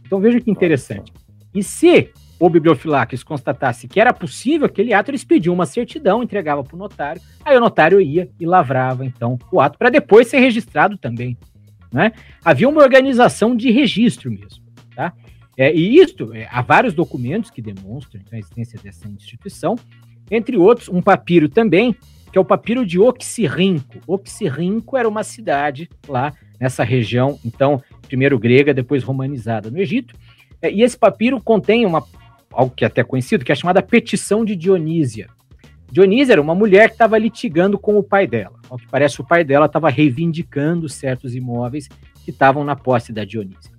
Então veja que interessante. E se o bibliofilacres constatasse que era possível aquele ato, eles pediam uma certidão, entregava para o notário, aí o notário ia e lavrava então o ato para depois ser registrado também. Né? Havia uma organização de registro mesmo. Tá? É, e isto, é, há vários documentos que demonstram então, a existência dessa instituição, entre outros, um papiro também, que é o papiro de Oxirrinco. Oxirrinco era uma cidade lá nessa região, então, primeiro grega, depois romanizada no Egito. É, e esse papiro contém uma, algo que é até conhecido, que é chamada Petição de Dionísia. Dionísia era uma mulher que estava litigando com o pai dela. Ao que parece, o pai dela estava reivindicando certos imóveis que estavam na posse da Dionísia.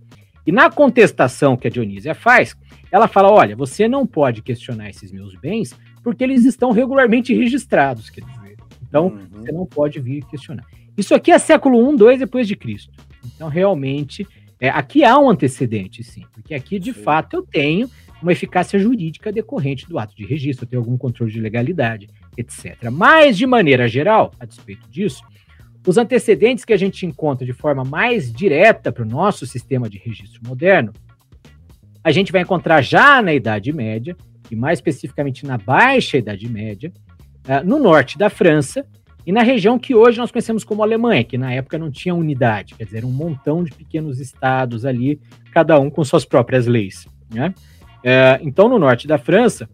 E na contestação que a Dionísia faz, ela fala: olha, você não pode questionar esses meus bens porque eles estão regularmente registrados, quer dizer. Então, uhum. você não pode vir questionar. Isso aqui é século I, 2 depois de Cristo. Então, realmente, é, aqui há um antecedente, sim, porque aqui, de sim. fato, eu tenho uma eficácia jurídica decorrente do ato de registro, tenho algum controle de legalidade, etc. Mas, de maneira geral, a despeito disso, os antecedentes que a gente encontra de forma mais direta para o nosso sistema de registro moderno, a gente vai encontrar já na Idade Média, e mais especificamente na Baixa Idade Média, uh, no norte da França e na região que hoje nós conhecemos como Alemanha, que na época não tinha unidade, quer dizer, um montão de pequenos estados ali, cada um com suas próprias leis. Né? Uh, então, no norte da França,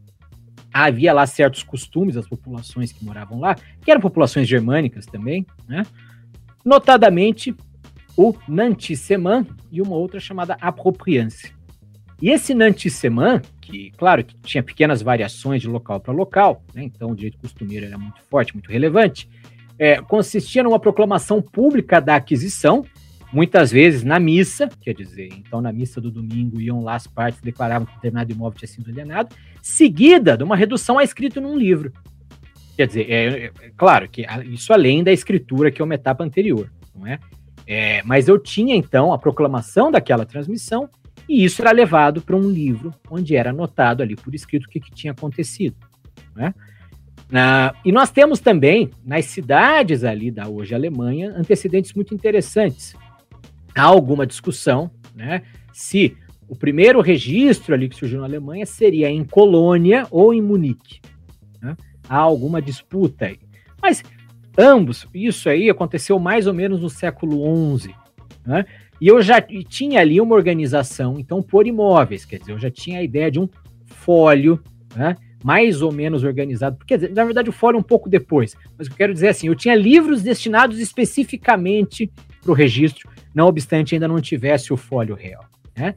havia lá certos costumes das populações que moravam lá, que eram populações germânicas também, né? notadamente o Nantisseman e uma outra chamada Apropriance. E esse Nantisseman, que, claro, que tinha pequenas variações de local para local, né? então o direito costumeiro era muito forte, muito relevante, é, consistia numa proclamação pública da aquisição, muitas vezes na missa, quer dizer, então na missa do domingo iam lá as partes declaravam que determinado imóvel tinha sido alienado, seguida de uma redução a escrito num livro. Quer dizer, é, é, é claro que isso além da escritura, que é uma etapa anterior, não é? é? Mas eu tinha então a proclamação daquela transmissão e isso era levado para um livro onde era anotado ali por escrito o que, que tinha acontecido, né? Na, e nós temos também, nas cidades ali da hoje Alemanha, antecedentes muito interessantes. Há alguma discussão né, se o primeiro registro ali que surgiu na Alemanha seria em Colônia ou em Munique. Né? Há alguma disputa aí. Mas ambos, isso aí aconteceu mais ou menos no século XI. Né? E eu já tinha ali uma organização, então, por imóveis, quer dizer, eu já tinha a ideia de um fólio, né? mais ou menos organizado, porque na verdade o fórum um pouco depois, mas eu quero dizer assim, eu tinha livros destinados especificamente para o registro, não obstante ainda não tivesse o fólio real. Né?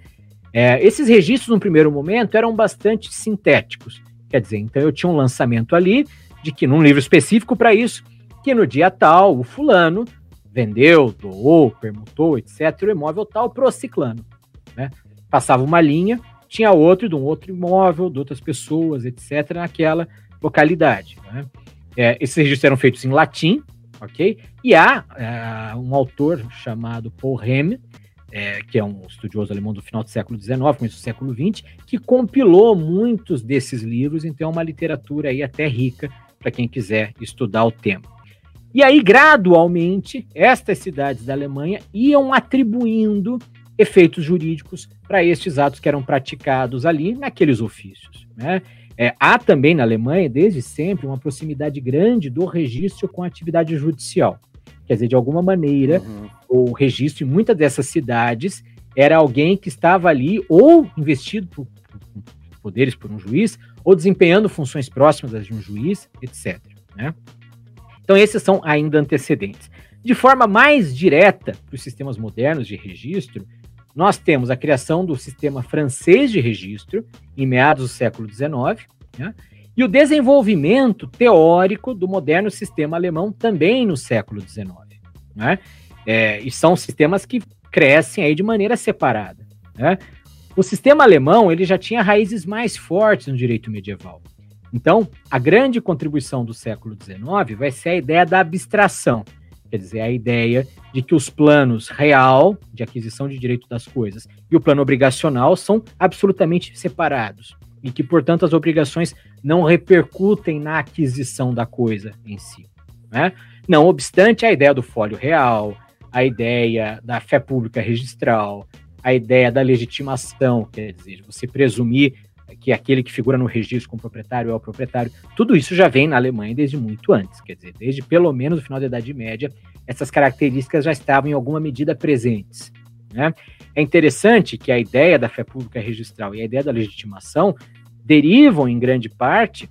É, esses registros, no primeiro momento, eram bastante sintéticos, quer dizer, então eu tinha um lançamento ali, de que num livro específico para isso, que no dia tal, o fulano vendeu, doou, permutou, etc., o imóvel tal pro ciclano. Né? Passava uma linha, tinha outro de um outro imóvel, de outras pessoas, etc., naquela localidade. Né? É, esses registros eram feitos em latim, ok? E há é, um autor chamado Paul Remy, é, que é um estudioso alemão do final do século XIX, começo do século XX, que compilou muitos desses livros, então é uma literatura aí até rica para quem quiser estudar o tema. E aí, gradualmente, estas cidades da Alemanha iam atribuindo efeitos jurídicos para estes atos que eram praticados ali naqueles ofícios. Né? É, há também na Alemanha, desde sempre, uma proximidade grande do registro com a atividade judicial. Quer dizer, de alguma maneira, uhum. o registro em muitas dessas cidades era alguém que estava ali ou investido por, por poderes por um juiz, ou desempenhando funções próximas de um juiz, etc. Né? Então, esses são ainda antecedentes. De forma mais direta para os sistemas modernos de registro, nós temos a criação do sistema francês de registro, em meados do século XIX, né? e o desenvolvimento teórico do moderno sistema alemão também no século XIX. Né? É, e são sistemas que crescem aí de maneira separada. Né? O sistema alemão ele já tinha raízes mais fortes no direito medieval. Então, a grande contribuição do século XIX vai ser a ideia da abstração, quer dizer, a ideia de que os planos real, de aquisição de direito das coisas, e o plano obrigacional são absolutamente separados, e que, portanto, as obrigações não repercutem na aquisição da coisa em si. Né? Não obstante, a ideia do fólio real, a ideia da fé pública registral, a ideia da legitimação, quer dizer, você presumir que aquele que figura no registro como proprietário é o proprietário, tudo isso já vem na Alemanha desde muito antes, quer dizer, desde pelo menos o final da Idade Média, essas características já estavam em alguma medida presentes. Né? É interessante que a ideia da fé pública registral e a ideia da legitimação derivam, em grande parte,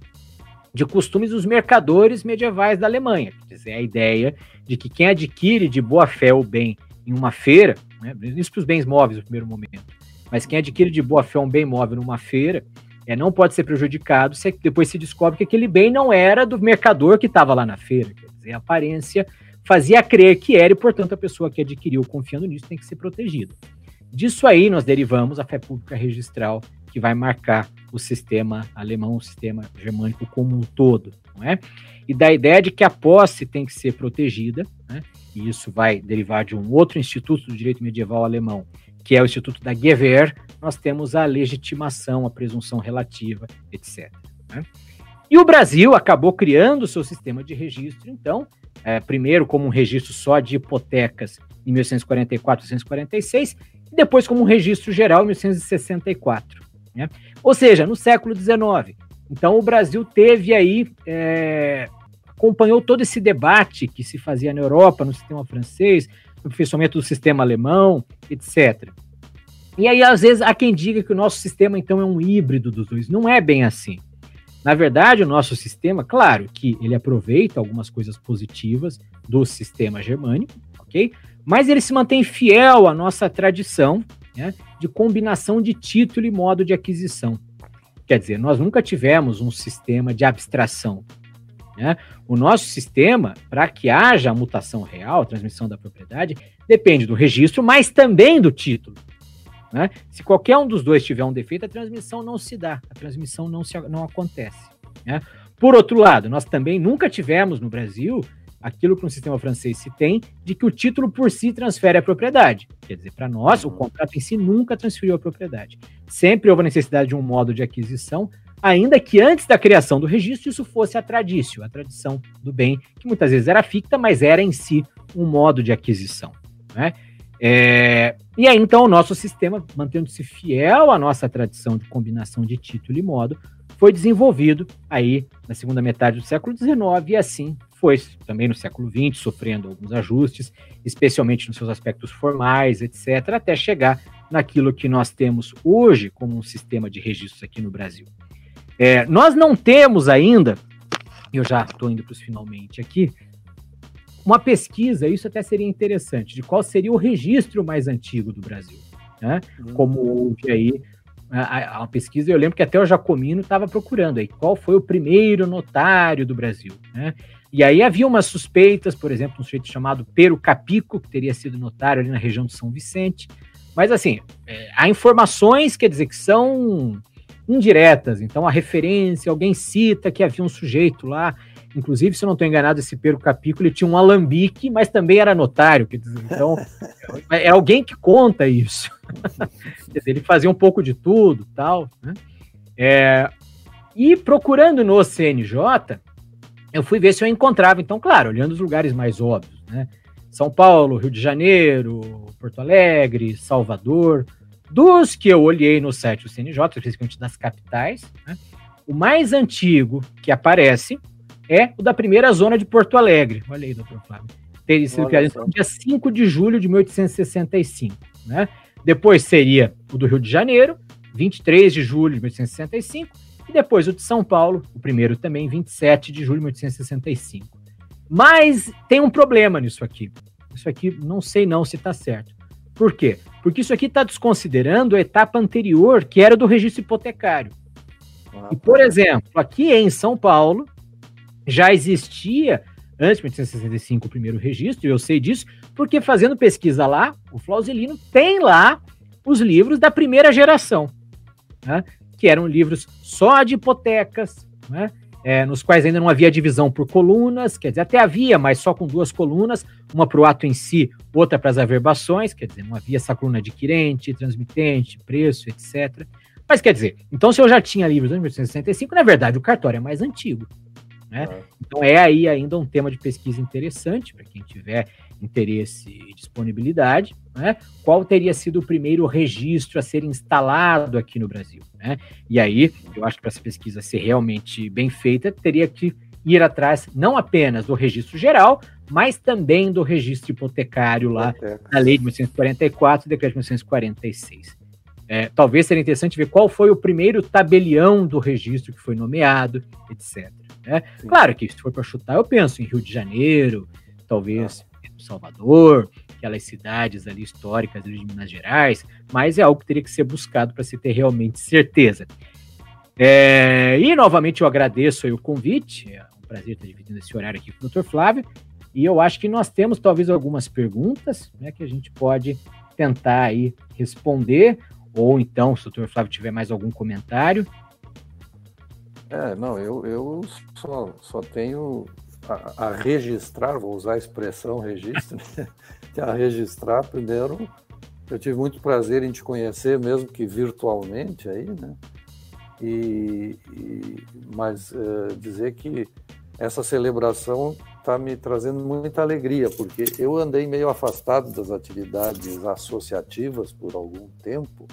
de costumes dos mercadores medievais da Alemanha, quer dizer, a ideia de que quem adquire de boa fé o bem em uma feira, né, isso para os bens móveis no primeiro momento, mas quem adquire de boa fé um bem móvel numa feira é, não pode ser prejudicado se depois se descobre que aquele bem não era do mercador que estava lá na feira. Quer dizer, a aparência fazia crer que era e, portanto, a pessoa que adquiriu confiando nisso tem que ser protegida. disso aí nós derivamos a fé pública registral, que vai marcar o sistema alemão, o sistema germânico como um todo, não é? E da ideia de que a posse tem que ser protegida, né? e isso vai derivar de um outro instituto do direito medieval alemão, que é o Instituto da Gewehr, nós temos a legitimação, a presunção relativa, etc. Né? E o Brasil acabou criando o seu sistema de registro, então, é, primeiro como um registro só de hipotecas em 1844 1846, e depois como um registro geral em 1864. Né? Ou seja, no século XIX. Então, o Brasil teve aí, é, acompanhou todo esse debate que se fazia na Europa, no sistema francês, aperfeiçoamento do sistema alemão, etc. E aí, às vezes, há quem diga que o nosso sistema, então, é um híbrido dos dois. Não é bem assim. Na verdade, o nosso sistema, claro que ele aproveita algumas coisas positivas do sistema germânico, ok? Mas ele se mantém fiel à nossa tradição né, de combinação de título e modo de aquisição. Quer dizer, nós nunca tivemos um sistema de abstração. Né? O nosso sistema, para que haja a mutação real, a transmissão da propriedade, depende do registro, mas também do título. Né? Se qualquer um dos dois tiver um defeito, a transmissão não se dá, a transmissão não, se, não acontece. Né? Por outro lado, nós também nunca tivemos no Brasil aquilo que no sistema francês se tem, de que o título por si transfere a propriedade. Quer dizer, para nós, o contrato em si nunca transferiu a propriedade. Sempre houve a necessidade de um modo de aquisição, ainda que antes da criação do registro isso fosse a tradição, a tradição do bem, que muitas vezes era ficta, mas era em si um modo de aquisição. Né? É, e aí, então, o nosso sistema, mantendo-se fiel à nossa tradição de combinação de título e modo, foi desenvolvido aí na segunda metade do século XIX e assim foi também no século XX, sofrendo alguns ajustes, especialmente nos seus aspectos formais, etc., até chegar naquilo que nós temos hoje como um sistema de registros aqui no Brasil. É, nós não temos ainda, eu já estou indo para os finalmente aqui, uma pesquisa, isso até seria interessante, de qual seria o registro mais antigo do Brasil. Né? Uhum. Como houve aí a, a, pesquisa, eu lembro que até o Jacomino estava procurando aí qual foi o primeiro notário do Brasil. Né? E aí havia umas suspeitas, por exemplo, um sujeito chamado Pero Capico, que teria sido notário ali na região de São Vicente. Mas assim, é, há informações, quer dizer, que são indiretas. Então, a referência, alguém cita que havia um sujeito lá Inclusive, se eu não estou enganado, esse Pedro Capico ele tinha um alambique, mas também era notário. Então, (laughs) é alguém que conta isso. (laughs) ele fazia um pouco de tudo, tal. Né? É, e procurando no CNJ, eu fui ver se eu encontrava. Então, claro, olhando os lugares mais óbvios, né? São Paulo, Rio de Janeiro, Porto Alegre, Salvador. Dos que eu olhei no site do CNJ, especificamente das capitais, né? o mais antigo que aparece é o da primeira zona de Porto Alegre. Olha aí, doutor Flávio. Teria sido criado no dia 5 de julho de 1865. Né? Depois seria o do Rio de Janeiro, 23 de julho de 1865. E depois o de São Paulo, o primeiro também, 27 de julho de 1865. Mas tem um problema nisso aqui. Isso aqui não sei não se está certo. Por quê? Porque isso aqui está desconsiderando a etapa anterior, que era do registro hipotecário. Ah, e, por exemplo, aqui em São Paulo, já existia antes de 1865 o primeiro registro, e eu sei disso, porque fazendo pesquisa lá, o Flauselino tem lá os livros da primeira geração, né, que eram livros só de hipotecas, né, é, nos quais ainda não havia divisão por colunas, quer dizer, até havia, mas só com duas colunas, uma para o ato em si, outra para as averbações, quer dizer, não havia essa coluna adquirente, transmitente, preço, etc. Mas quer dizer, então se eu já tinha livros de 1865, na verdade o cartório é mais antigo. Né? É. Então é aí ainda um tema de pesquisa interessante para quem tiver interesse e disponibilidade. Né? Qual teria sido o primeiro registro a ser instalado aqui no Brasil? Né? E aí, eu acho que para essa pesquisa ser realmente bem feita, teria que ir atrás não apenas do registro geral, mas também do registro hipotecário lá da Lei de 1944 e Decreto de 1946. É, talvez seria interessante ver qual foi o primeiro tabelião do registro que foi nomeado, etc. Né? Claro que se for para chutar, eu penso em Rio de Janeiro, talvez ah. Salvador, aquelas cidades ali históricas de Minas Gerais, mas é algo que teria que ser buscado para se ter realmente certeza. É, e novamente eu agradeço o convite, é um prazer estar dividindo esse horário aqui com o Dr. Flávio, e eu acho que nós temos talvez algumas perguntas né, que a gente pode tentar aí responder, ou então, se o doutor Flávio tiver mais algum comentário. É, não, eu, eu só, só tenho a, a registrar, vou usar a expressão registro, (laughs) né? a registrar primeiro. Eu tive muito prazer em te conhecer, mesmo que virtualmente aí, né? E, e mas uh, dizer que essa celebração está me trazendo muita alegria, porque eu andei meio afastado das atividades associativas por algum tempo,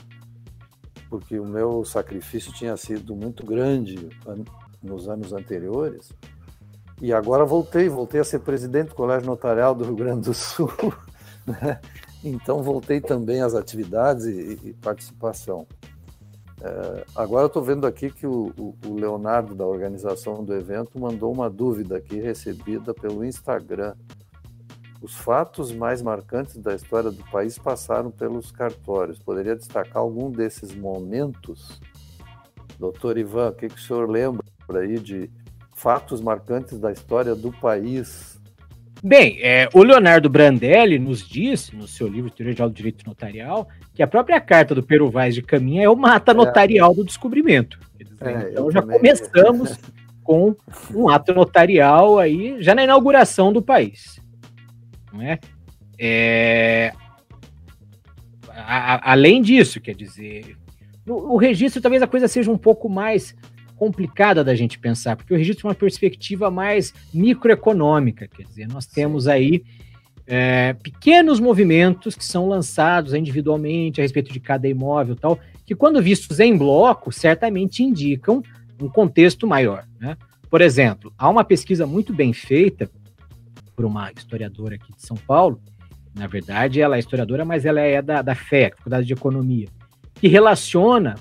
porque o meu sacrifício tinha sido muito grande nos anos anteriores. E agora voltei, voltei a ser presidente do Colégio Notarial do Rio Grande do Sul. (laughs) Né? Então voltei também às atividades e, e participação. É, agora estou vendo aqui que o, o, Leonardo, da organização do evento, mandou uma dúvida aqui recebida pelo Instagram. Os fatos mais marcantes da história do país passaram pelos cartórios. Poderia destacar algum desses momentos? Doutor Ivan, o que, que o senhor lembra aí de fatos marcantes da história do país Bem, é, o Leonardo Brandelli nos diz, no seu livro Teoria do Direito Notarial, que a própria carta do Pero Vaz de Caminha é o mata é. notarial é. do descobrimento. É, então já também. começamos com um ato notarial aí, já na inauguração do país. Não é? é a, a, além disso, quer dizer, no, no registro talvez a coisa seja um pouco mais complicada da gente pensar, porque o registro é uma perspectiva mais microeconômica, quer dizer, nós temos aí é, pequenos movimentos que são lançados individualmente a respeito de cada imóvel tal, que quando vistos em bloco, certamente indicam um contexto maior. Né? Por exemplo, há uma pesquisa muito bem feita por uma historiadora aqui de São Paulo, na verdade ela é historiadora, mas ela é da, da FE, Faculdade de Economia, que relaciona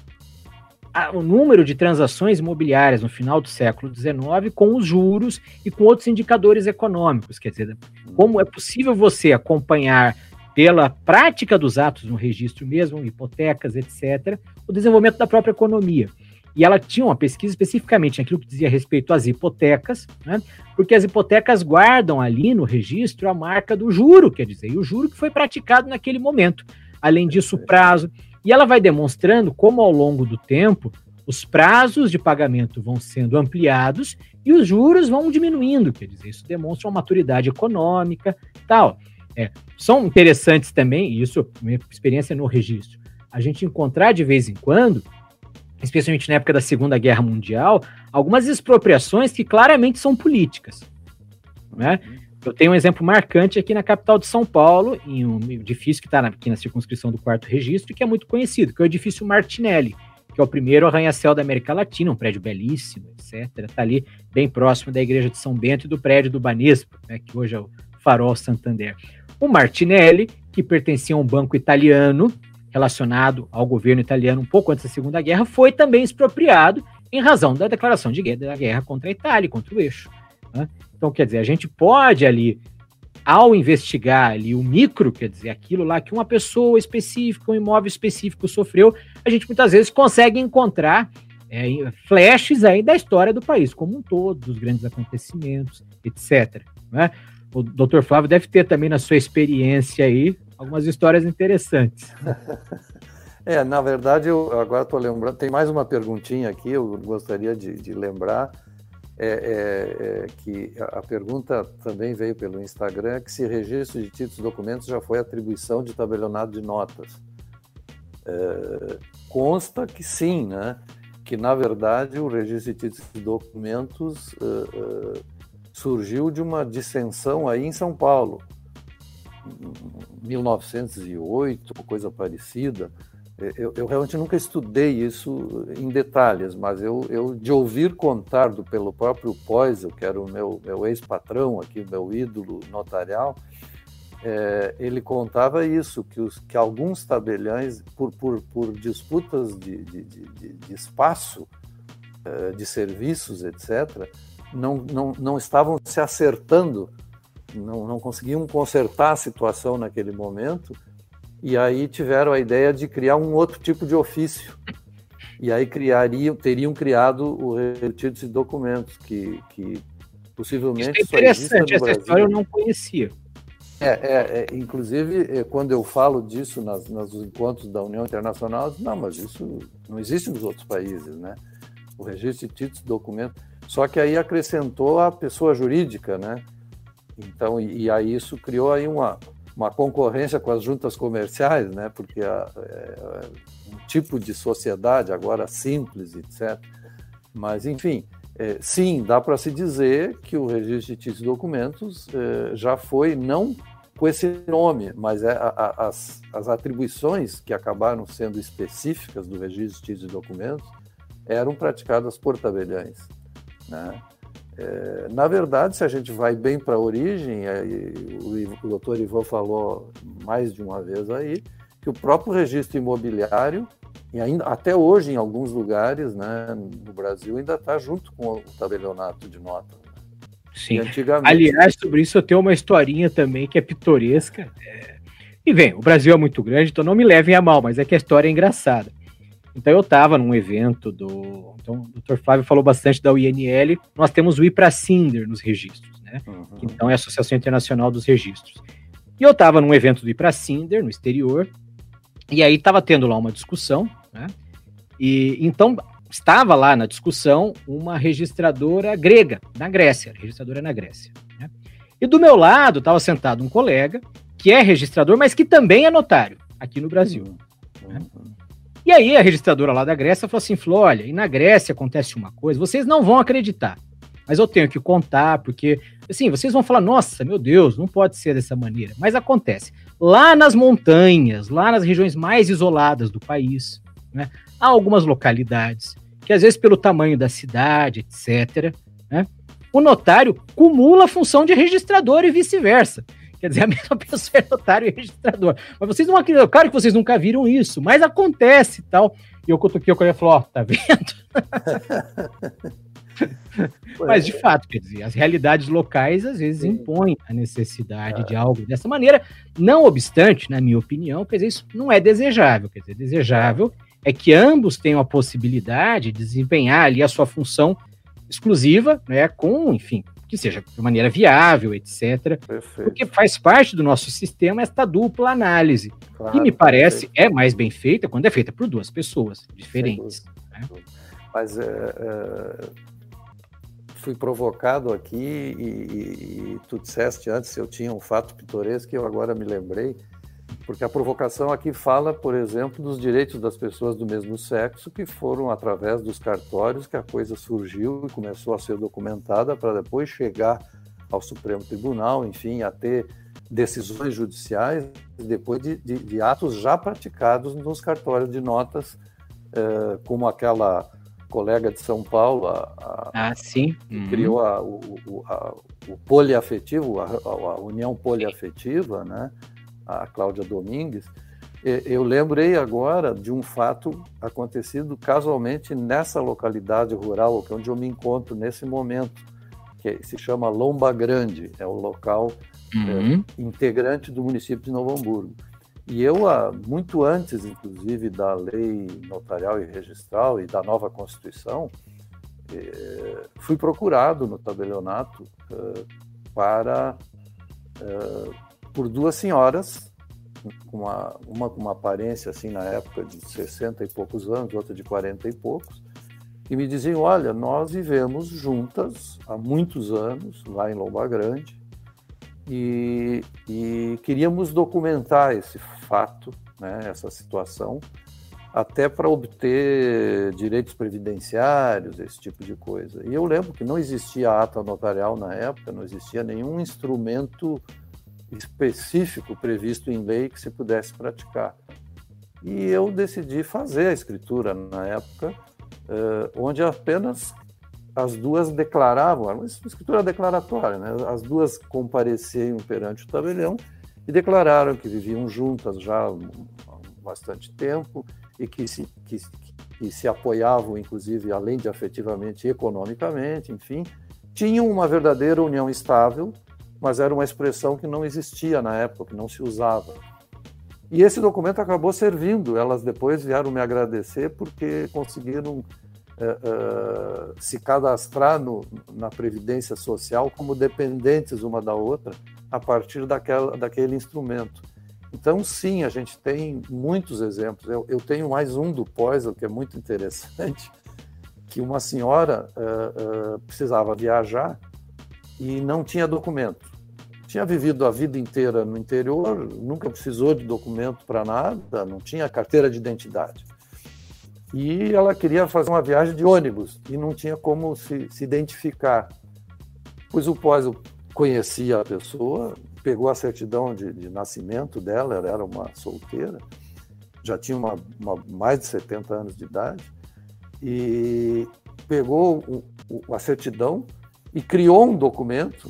o número de transações imobiliárias no final do século XIX com os juros e com outros indicadores econômicos. Quer dizer, como é possível você acompanhar pela prática dos atos no registro mesmo, hipotecas, etc., o desenvolvimento da própria economia. E ela tinha uma pesquisa especificamente naquilo que dizia respeito às hipotecas, né? porque as hipotecas guardam ali no registro a marca do juro, quer dizer, e o juro que foi praticado naquele momento. Além disso, o prazo. E ela vai demonstrando como, ao longo do tempo, os prazos de pagamento vão sendo ampliados e os juros vão diminuindo. Quer dizer, isso demonstra uma maturidade econômica tal. É, são interessantes também, isso minha experiência no registro, a gente encontrar de vez em quando, especialmente na época da Segunda Guerra Mundial, algumas expropriações que claramente são políticas. Né? Eu tenho um exemplo marcante aqui na capital de São Paulo, em um edifício que está aqui na circunscrição do quarto registro, que é muito conhecido, que é o edifício Martinelli, que é o primeiro arranha-céu da América Latina, um prédio belíssimo, etc. Está ali bem próximo da igreja de São Bento e do prédio do Banespa, né, que hoje é o Farol Santander. O Martinelli, que pertencia a um banco italiano, relacionado ao governo italiano um pouco antes da Segunda Guerra, foi também expropriado em razão da declaração de guerra, da guerra contra a Itália, contra o eixo. Né? Então, quer dizer, a gente pode ali, ao investigar ali o micro, quer dizer, aquilo lá que uma pessoa específica, um imóvel específico sofreu, a gente muitas vezes consegue encontrar é, flashes aí da história do país como um todo, dos grandes acontecimentos, etc. Né? O doutor Flávio deve ter também na sua experiência aí algumas histórias interessantes. (laughs) É, na verdade, eu agora estou lembrando, tem mais uma perguntinha aqui, eu gostaria de, de lembrar é, é, é, que a pergunta também veio pelo Instagram, que se registro de títulos e documentos já foi atribuição de tabelionado de notas. É, consta que sim, né? que na verdade o registro de títulos e documentos é, é, surgiu de uma dissensão aí em São Paulo, 1908, coisa parecida, eu, eu, realmente nunca estudei isso em detalhes, mas eu, eu de ouvir contar do, pelo próprio Poisel, que era o meu, meu ex-patrão aqui, meu ídolo notarial, é, ele contava isso, que, os, que alguns tabeliões, por, por, por disputas de, de, de, de espaço, é, de serviços, etc., não, não, não estavam se acertando, não, não conseguiam consertar a situação naquele momento, e aí tiveram a ideia de criar um outro tipo de ofício. E aí criariam, teriam criado o retiro de documentos, que, que possivelmente. Isso é interessante, essa história eu não conhecia. É, é, é, inclusive, é, quando eu falo disso nas, nos encontros da União Internacional, digo, não, mas isso não existe nos outros países, né? O registro de títulos e documentos. Só que aí acrescentou a pessoa jurídica, né? Então, e, e aí isso criou aí uma, uma concorrência com as juntas comerciais, né? Porque a, é, um tipo de sociedade agora simples, etc. Mas, enfim, é, sim, dá para se dizer que o registro de títulos e documentos é, já foi, não com esse nome, mas é, a, a, as, as atribuições que acabaram sendo específicas do registro de títulos e documentos eram praticadas por tabeliães. Né? É, na verdade, se a gente vai bem para a origem, é, o, o doutor Ivan falou mais de uma vez aí, que o próprio registro imobiliário e ainda até hoje em alguns lugares, né, no Brasil ainda está junto com o tabelionato de nota. Né? Sim. Antigamente... Aliás, sobre isso eu tenho uma historinha também que é pitoresca. É... E vem, o Brasil é muito grande, então não me levem a mal, mas é que a história é engraçada. Então eu estava num evento do. Então o Dr. Flávio falou bastante da UNL. Nós temos o IPRACINDER nos registros, né? Uhum. Então é a Associação Internacional dos Registros. E eu estava num evento do IPRACINDER no exterior, e aí estava tendo lá uma discussão né? E então estava lá na discussão uma registradora grega, na Grécia, registradora na Grécia. Né? E do meu lado estava sentado um colega que é registrador, mas que também é notário aqui no Brasil. Né? E aí a registradora lá da Grécia falou assim: falou, olha, e na Grécia acontece uma coisa, vocês não vão acreditar, mas eu tenho que contar, porque assim, vocês vão falar, nossa, meu Deus, não pode ser dessa maneira. Mas acontece. Lá nas montanhas, lá nas regiões mais isoladas do país, né? Há algumas localidades que, às vezes, pelo tamanho da cidade, etc., né, o notário cumula a função de registrador e vice-versa. Quer dizer, a mesma (laughs) pessoa é notário e registrador. Mas vocês não acreditam, claro que vocês nunca viram isso, mas acontece e tal. E eu cutuquei o cara e falou: Ó, tá vendo? (laughs) Mas, de fato, quer dizer, as realidades locais às vezes impõem a necessidade é. de algo dessa maneira. Não obstante, na minha opinião, quer dizer, isso não é desejável. Quer dizer, desejável é que ambos tenham a possibilidade de desempenhar ali a sua função exclusiva, né, com, enfim, que seja de maneira viável, etc. Perfeito. Porque faz parte do nosso sistema esta dupla análise, claro, que me parece perfeito. é mais bem feita quando é feita por duas pessoas diferentes. Né? Mas é, é, fui provocado aqui e, e, e tu disseste antes eu tinha um fato pitoresco que eu agora me lembrei porque a provocação aqui fala, por exemplo, dos direitos das pessoas do mesmo sexo, que foram através dos cartórios que a coisa surgiu e começou a ser documentada para depois chegar ao Supremo Tribunal, enfim, a ter decisões judiciais depois de, de, de atos já praticados nos cartórios de notas, eh, como aquela colega de São Paulo, a, a, ah, sim. que uhum. criou a, o, o, o poliafetivo, a, união poliafetiva, né? A Cláudia Domingues, eu lembrei agora de um fato acontecido casualmente nessa localidade rural, é onde eu me encontro nesse momento, que se chama Lomba Grande, é o local uhum. é, integrante do município de Novo Hamburgo. E eu, muito antes, inclusive, da lei notarial e registral e da nova Constituição, é, fui procurado no tabelionato é, para por duas senhoras, uma, uma com uma aparência assim na época de 60 e poucos anos, outra de 40 e poucos, que me diziam: Olha, nós vivemos juntas há muitos anos lá em Lomba Grande e, e queríamos documentar esse fato, né, essa situação, até para obter direitos previdenciários, esse tipo de coisa. E eu lembro que não existia ata notarial na época, não existia nenhum instrumento específico previsto em lei que se pudesse praticar. E eu decidi fazer a escritura na época, eh, onde apenas as duas declaravam, uma escritura declaratória, né? as duas compareciam perante o tabelião e declararam que viviam juntas já há bastante tempo e que se, que, que se apoiavam, inclusive, além de afetivamente, economicamente, enfim, tinham uma verdadeira união estável mas era uma expressão que não existia na época, que não se usava. E esse documento acabou servindo. Elas depois vieram me agradecer porque conseguiram uh, se cadastrar no, na Previdência Social como dependentes uma da outra a partir daquela, daquele instrumento. Então, sim, a gente tem muitos exemplos. Eu, eu tenho mais um do Poisel, que é muito interessante, (laughs) que uma senhora uh, precisava viajar e não tinha documento. Tinha vivido a vida inteira no interior, nunca precisou de documento para nada, não tinha carteira de identidade. E ela queria fazer uma viagem de ônibus e não tinha como se, se identificar. Pois o pós conhecia a pessoa, pegou a certidão de, de nascimento dela, ela era uma solteira, já tinha uma, uma, mais de 70 anos de idade, e pegou o, o, a certidão e criou um documento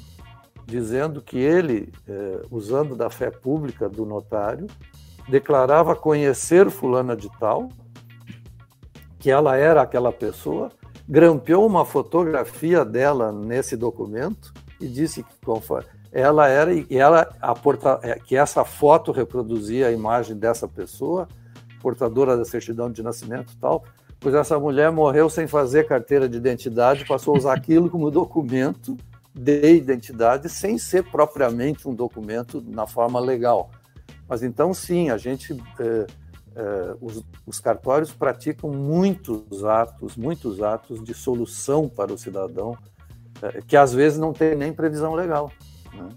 dizendo que ele, eh, usando da fé pública do notário, declarava conhecer fulana de tal, que ela era aquela pessoa, grampeou uma fotografia dela nesse documento e disse que ela era e ela porta, é, que essa foto reproduzia a imagem dessa pessoa, portadora da certidão de nascimento e tal, pois essa mulher morreu sem fazer carteira de identidade, passou a usar aquilo como documento de identidade, sem ser propriamente um documento na forma legal. Mas então, sim, a gente eh, eh, os, os, cartórios praticam muitos atos, muitos atos de solução para o cidadão, eh, que às vezes não tem nem previsão legal. Né?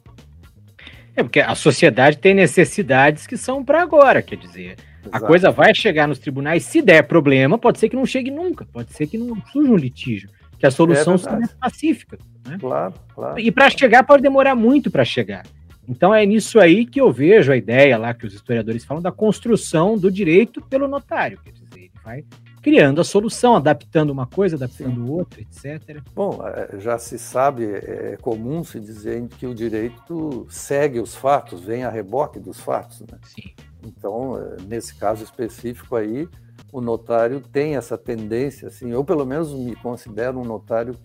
É porque a sociedade tem necessidades que são para agora, quer dizer. Exato. A coisa vai chegar nos tribunais, se der problema, pode ser que não chegue nunca, pode ser que não surja um litígio, que a solução é seja pacífica. Né? Claro, claro. E para chegar pode demorar muito para chegar. Então é nisso aí que eu vejo a ideia lá que os historiadores falam da construção do direito pelo notário. Quer dizer, ele vai criando a solução, adaptando uma coisa, adaptando Sim. outra, etc. Bom, é, já se sabe, é, é comum se dizer que o direito segue os fatos, vem a reboque dos fatos. Né? Sim. Então, é, nesse caso específico aí, o notário tem essa tendência, assim, eu pelo menos me considero um notário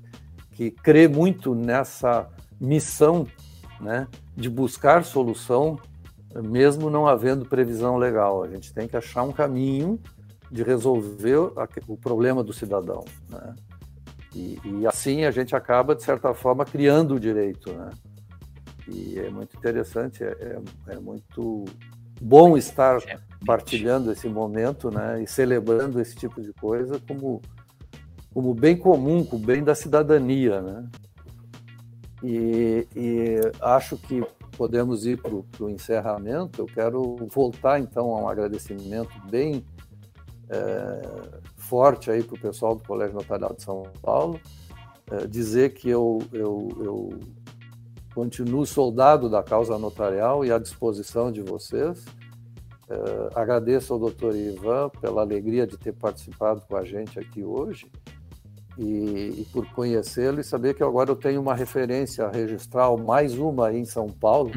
que crê muito nessa missão né, de buscar solução, mesmo não havendo previsão legal. A gente tem que achar um caminho de resolver o problema do cidadão. Né? E, e, assim a gente acaba, de certa forma, criando o direito. Né? E é muito interessante, é, é, é muito bom estar partilhando esse momento né? e celebrando esse tipo de coisa como, como bem comum, como bem da cidadania. Né? E, e acho que podemos ir para o encerramento. Eu quero voltar então a um agradecimento bem é, forte aí para o pessoal do Colégio Notarial de São Paulo, é, dizer que eu, eu, eu continuo soldado da causa notarial e à disposição de vocês. É, agradeço ao doutor Ivan pela alegria de ter participado com a gente aqui hoje e, e por conhecê-lo e saber que agora eu tenho uma referência registral, mais uma aí em São Paulo.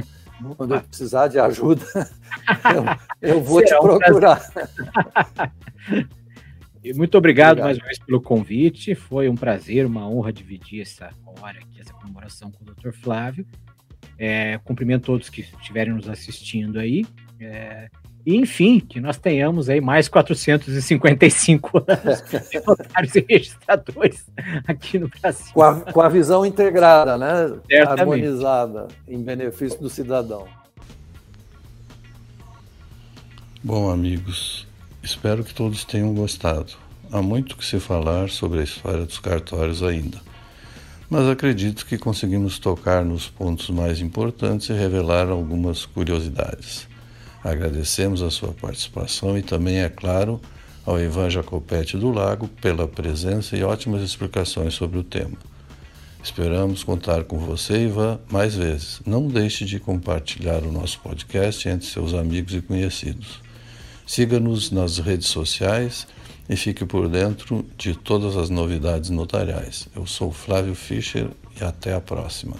Quando eu precisar de ajuda, (laughs) eu, eu vou Será te procurar. Um (laughs) muito obrigado, obrigado, mais uma vez pelo convite. Foi um prazer, uma honra dividir essa hora aqui, essa comemoração com o Dr. Flávio. É, cumprimento todos que estiverem nos assistindo aí. É, e, enfim, que nós tenhamos aí mais 455 (laughs) anos de notários e registradores aqui no Brasil. Com a, com a visão integrada, né? Certamente. Harmonizada, em benefício do cidadão. Bom, amigos, espero que todos tenham gostado. Há muito que se falar sobre a história dos cartórios ainda, mas acredito que conseguimos tocar nos pontos mais importantes e revelar algumas curiosidades. Agradecemos a sua participação e também, é claro, ao Ivan Jacopete do Lago pela presença e ótimas explicações sobre o tema. Esperamos contar com você, Ivan, mais vezes. Não deixe de compartilhar o nosso podcast entre seus amigos e conhecidos. Siga-nos nas redes sociais e fique por dentro de todas as novidades notariais. Eu sou Flávio Fischer e até a próxima.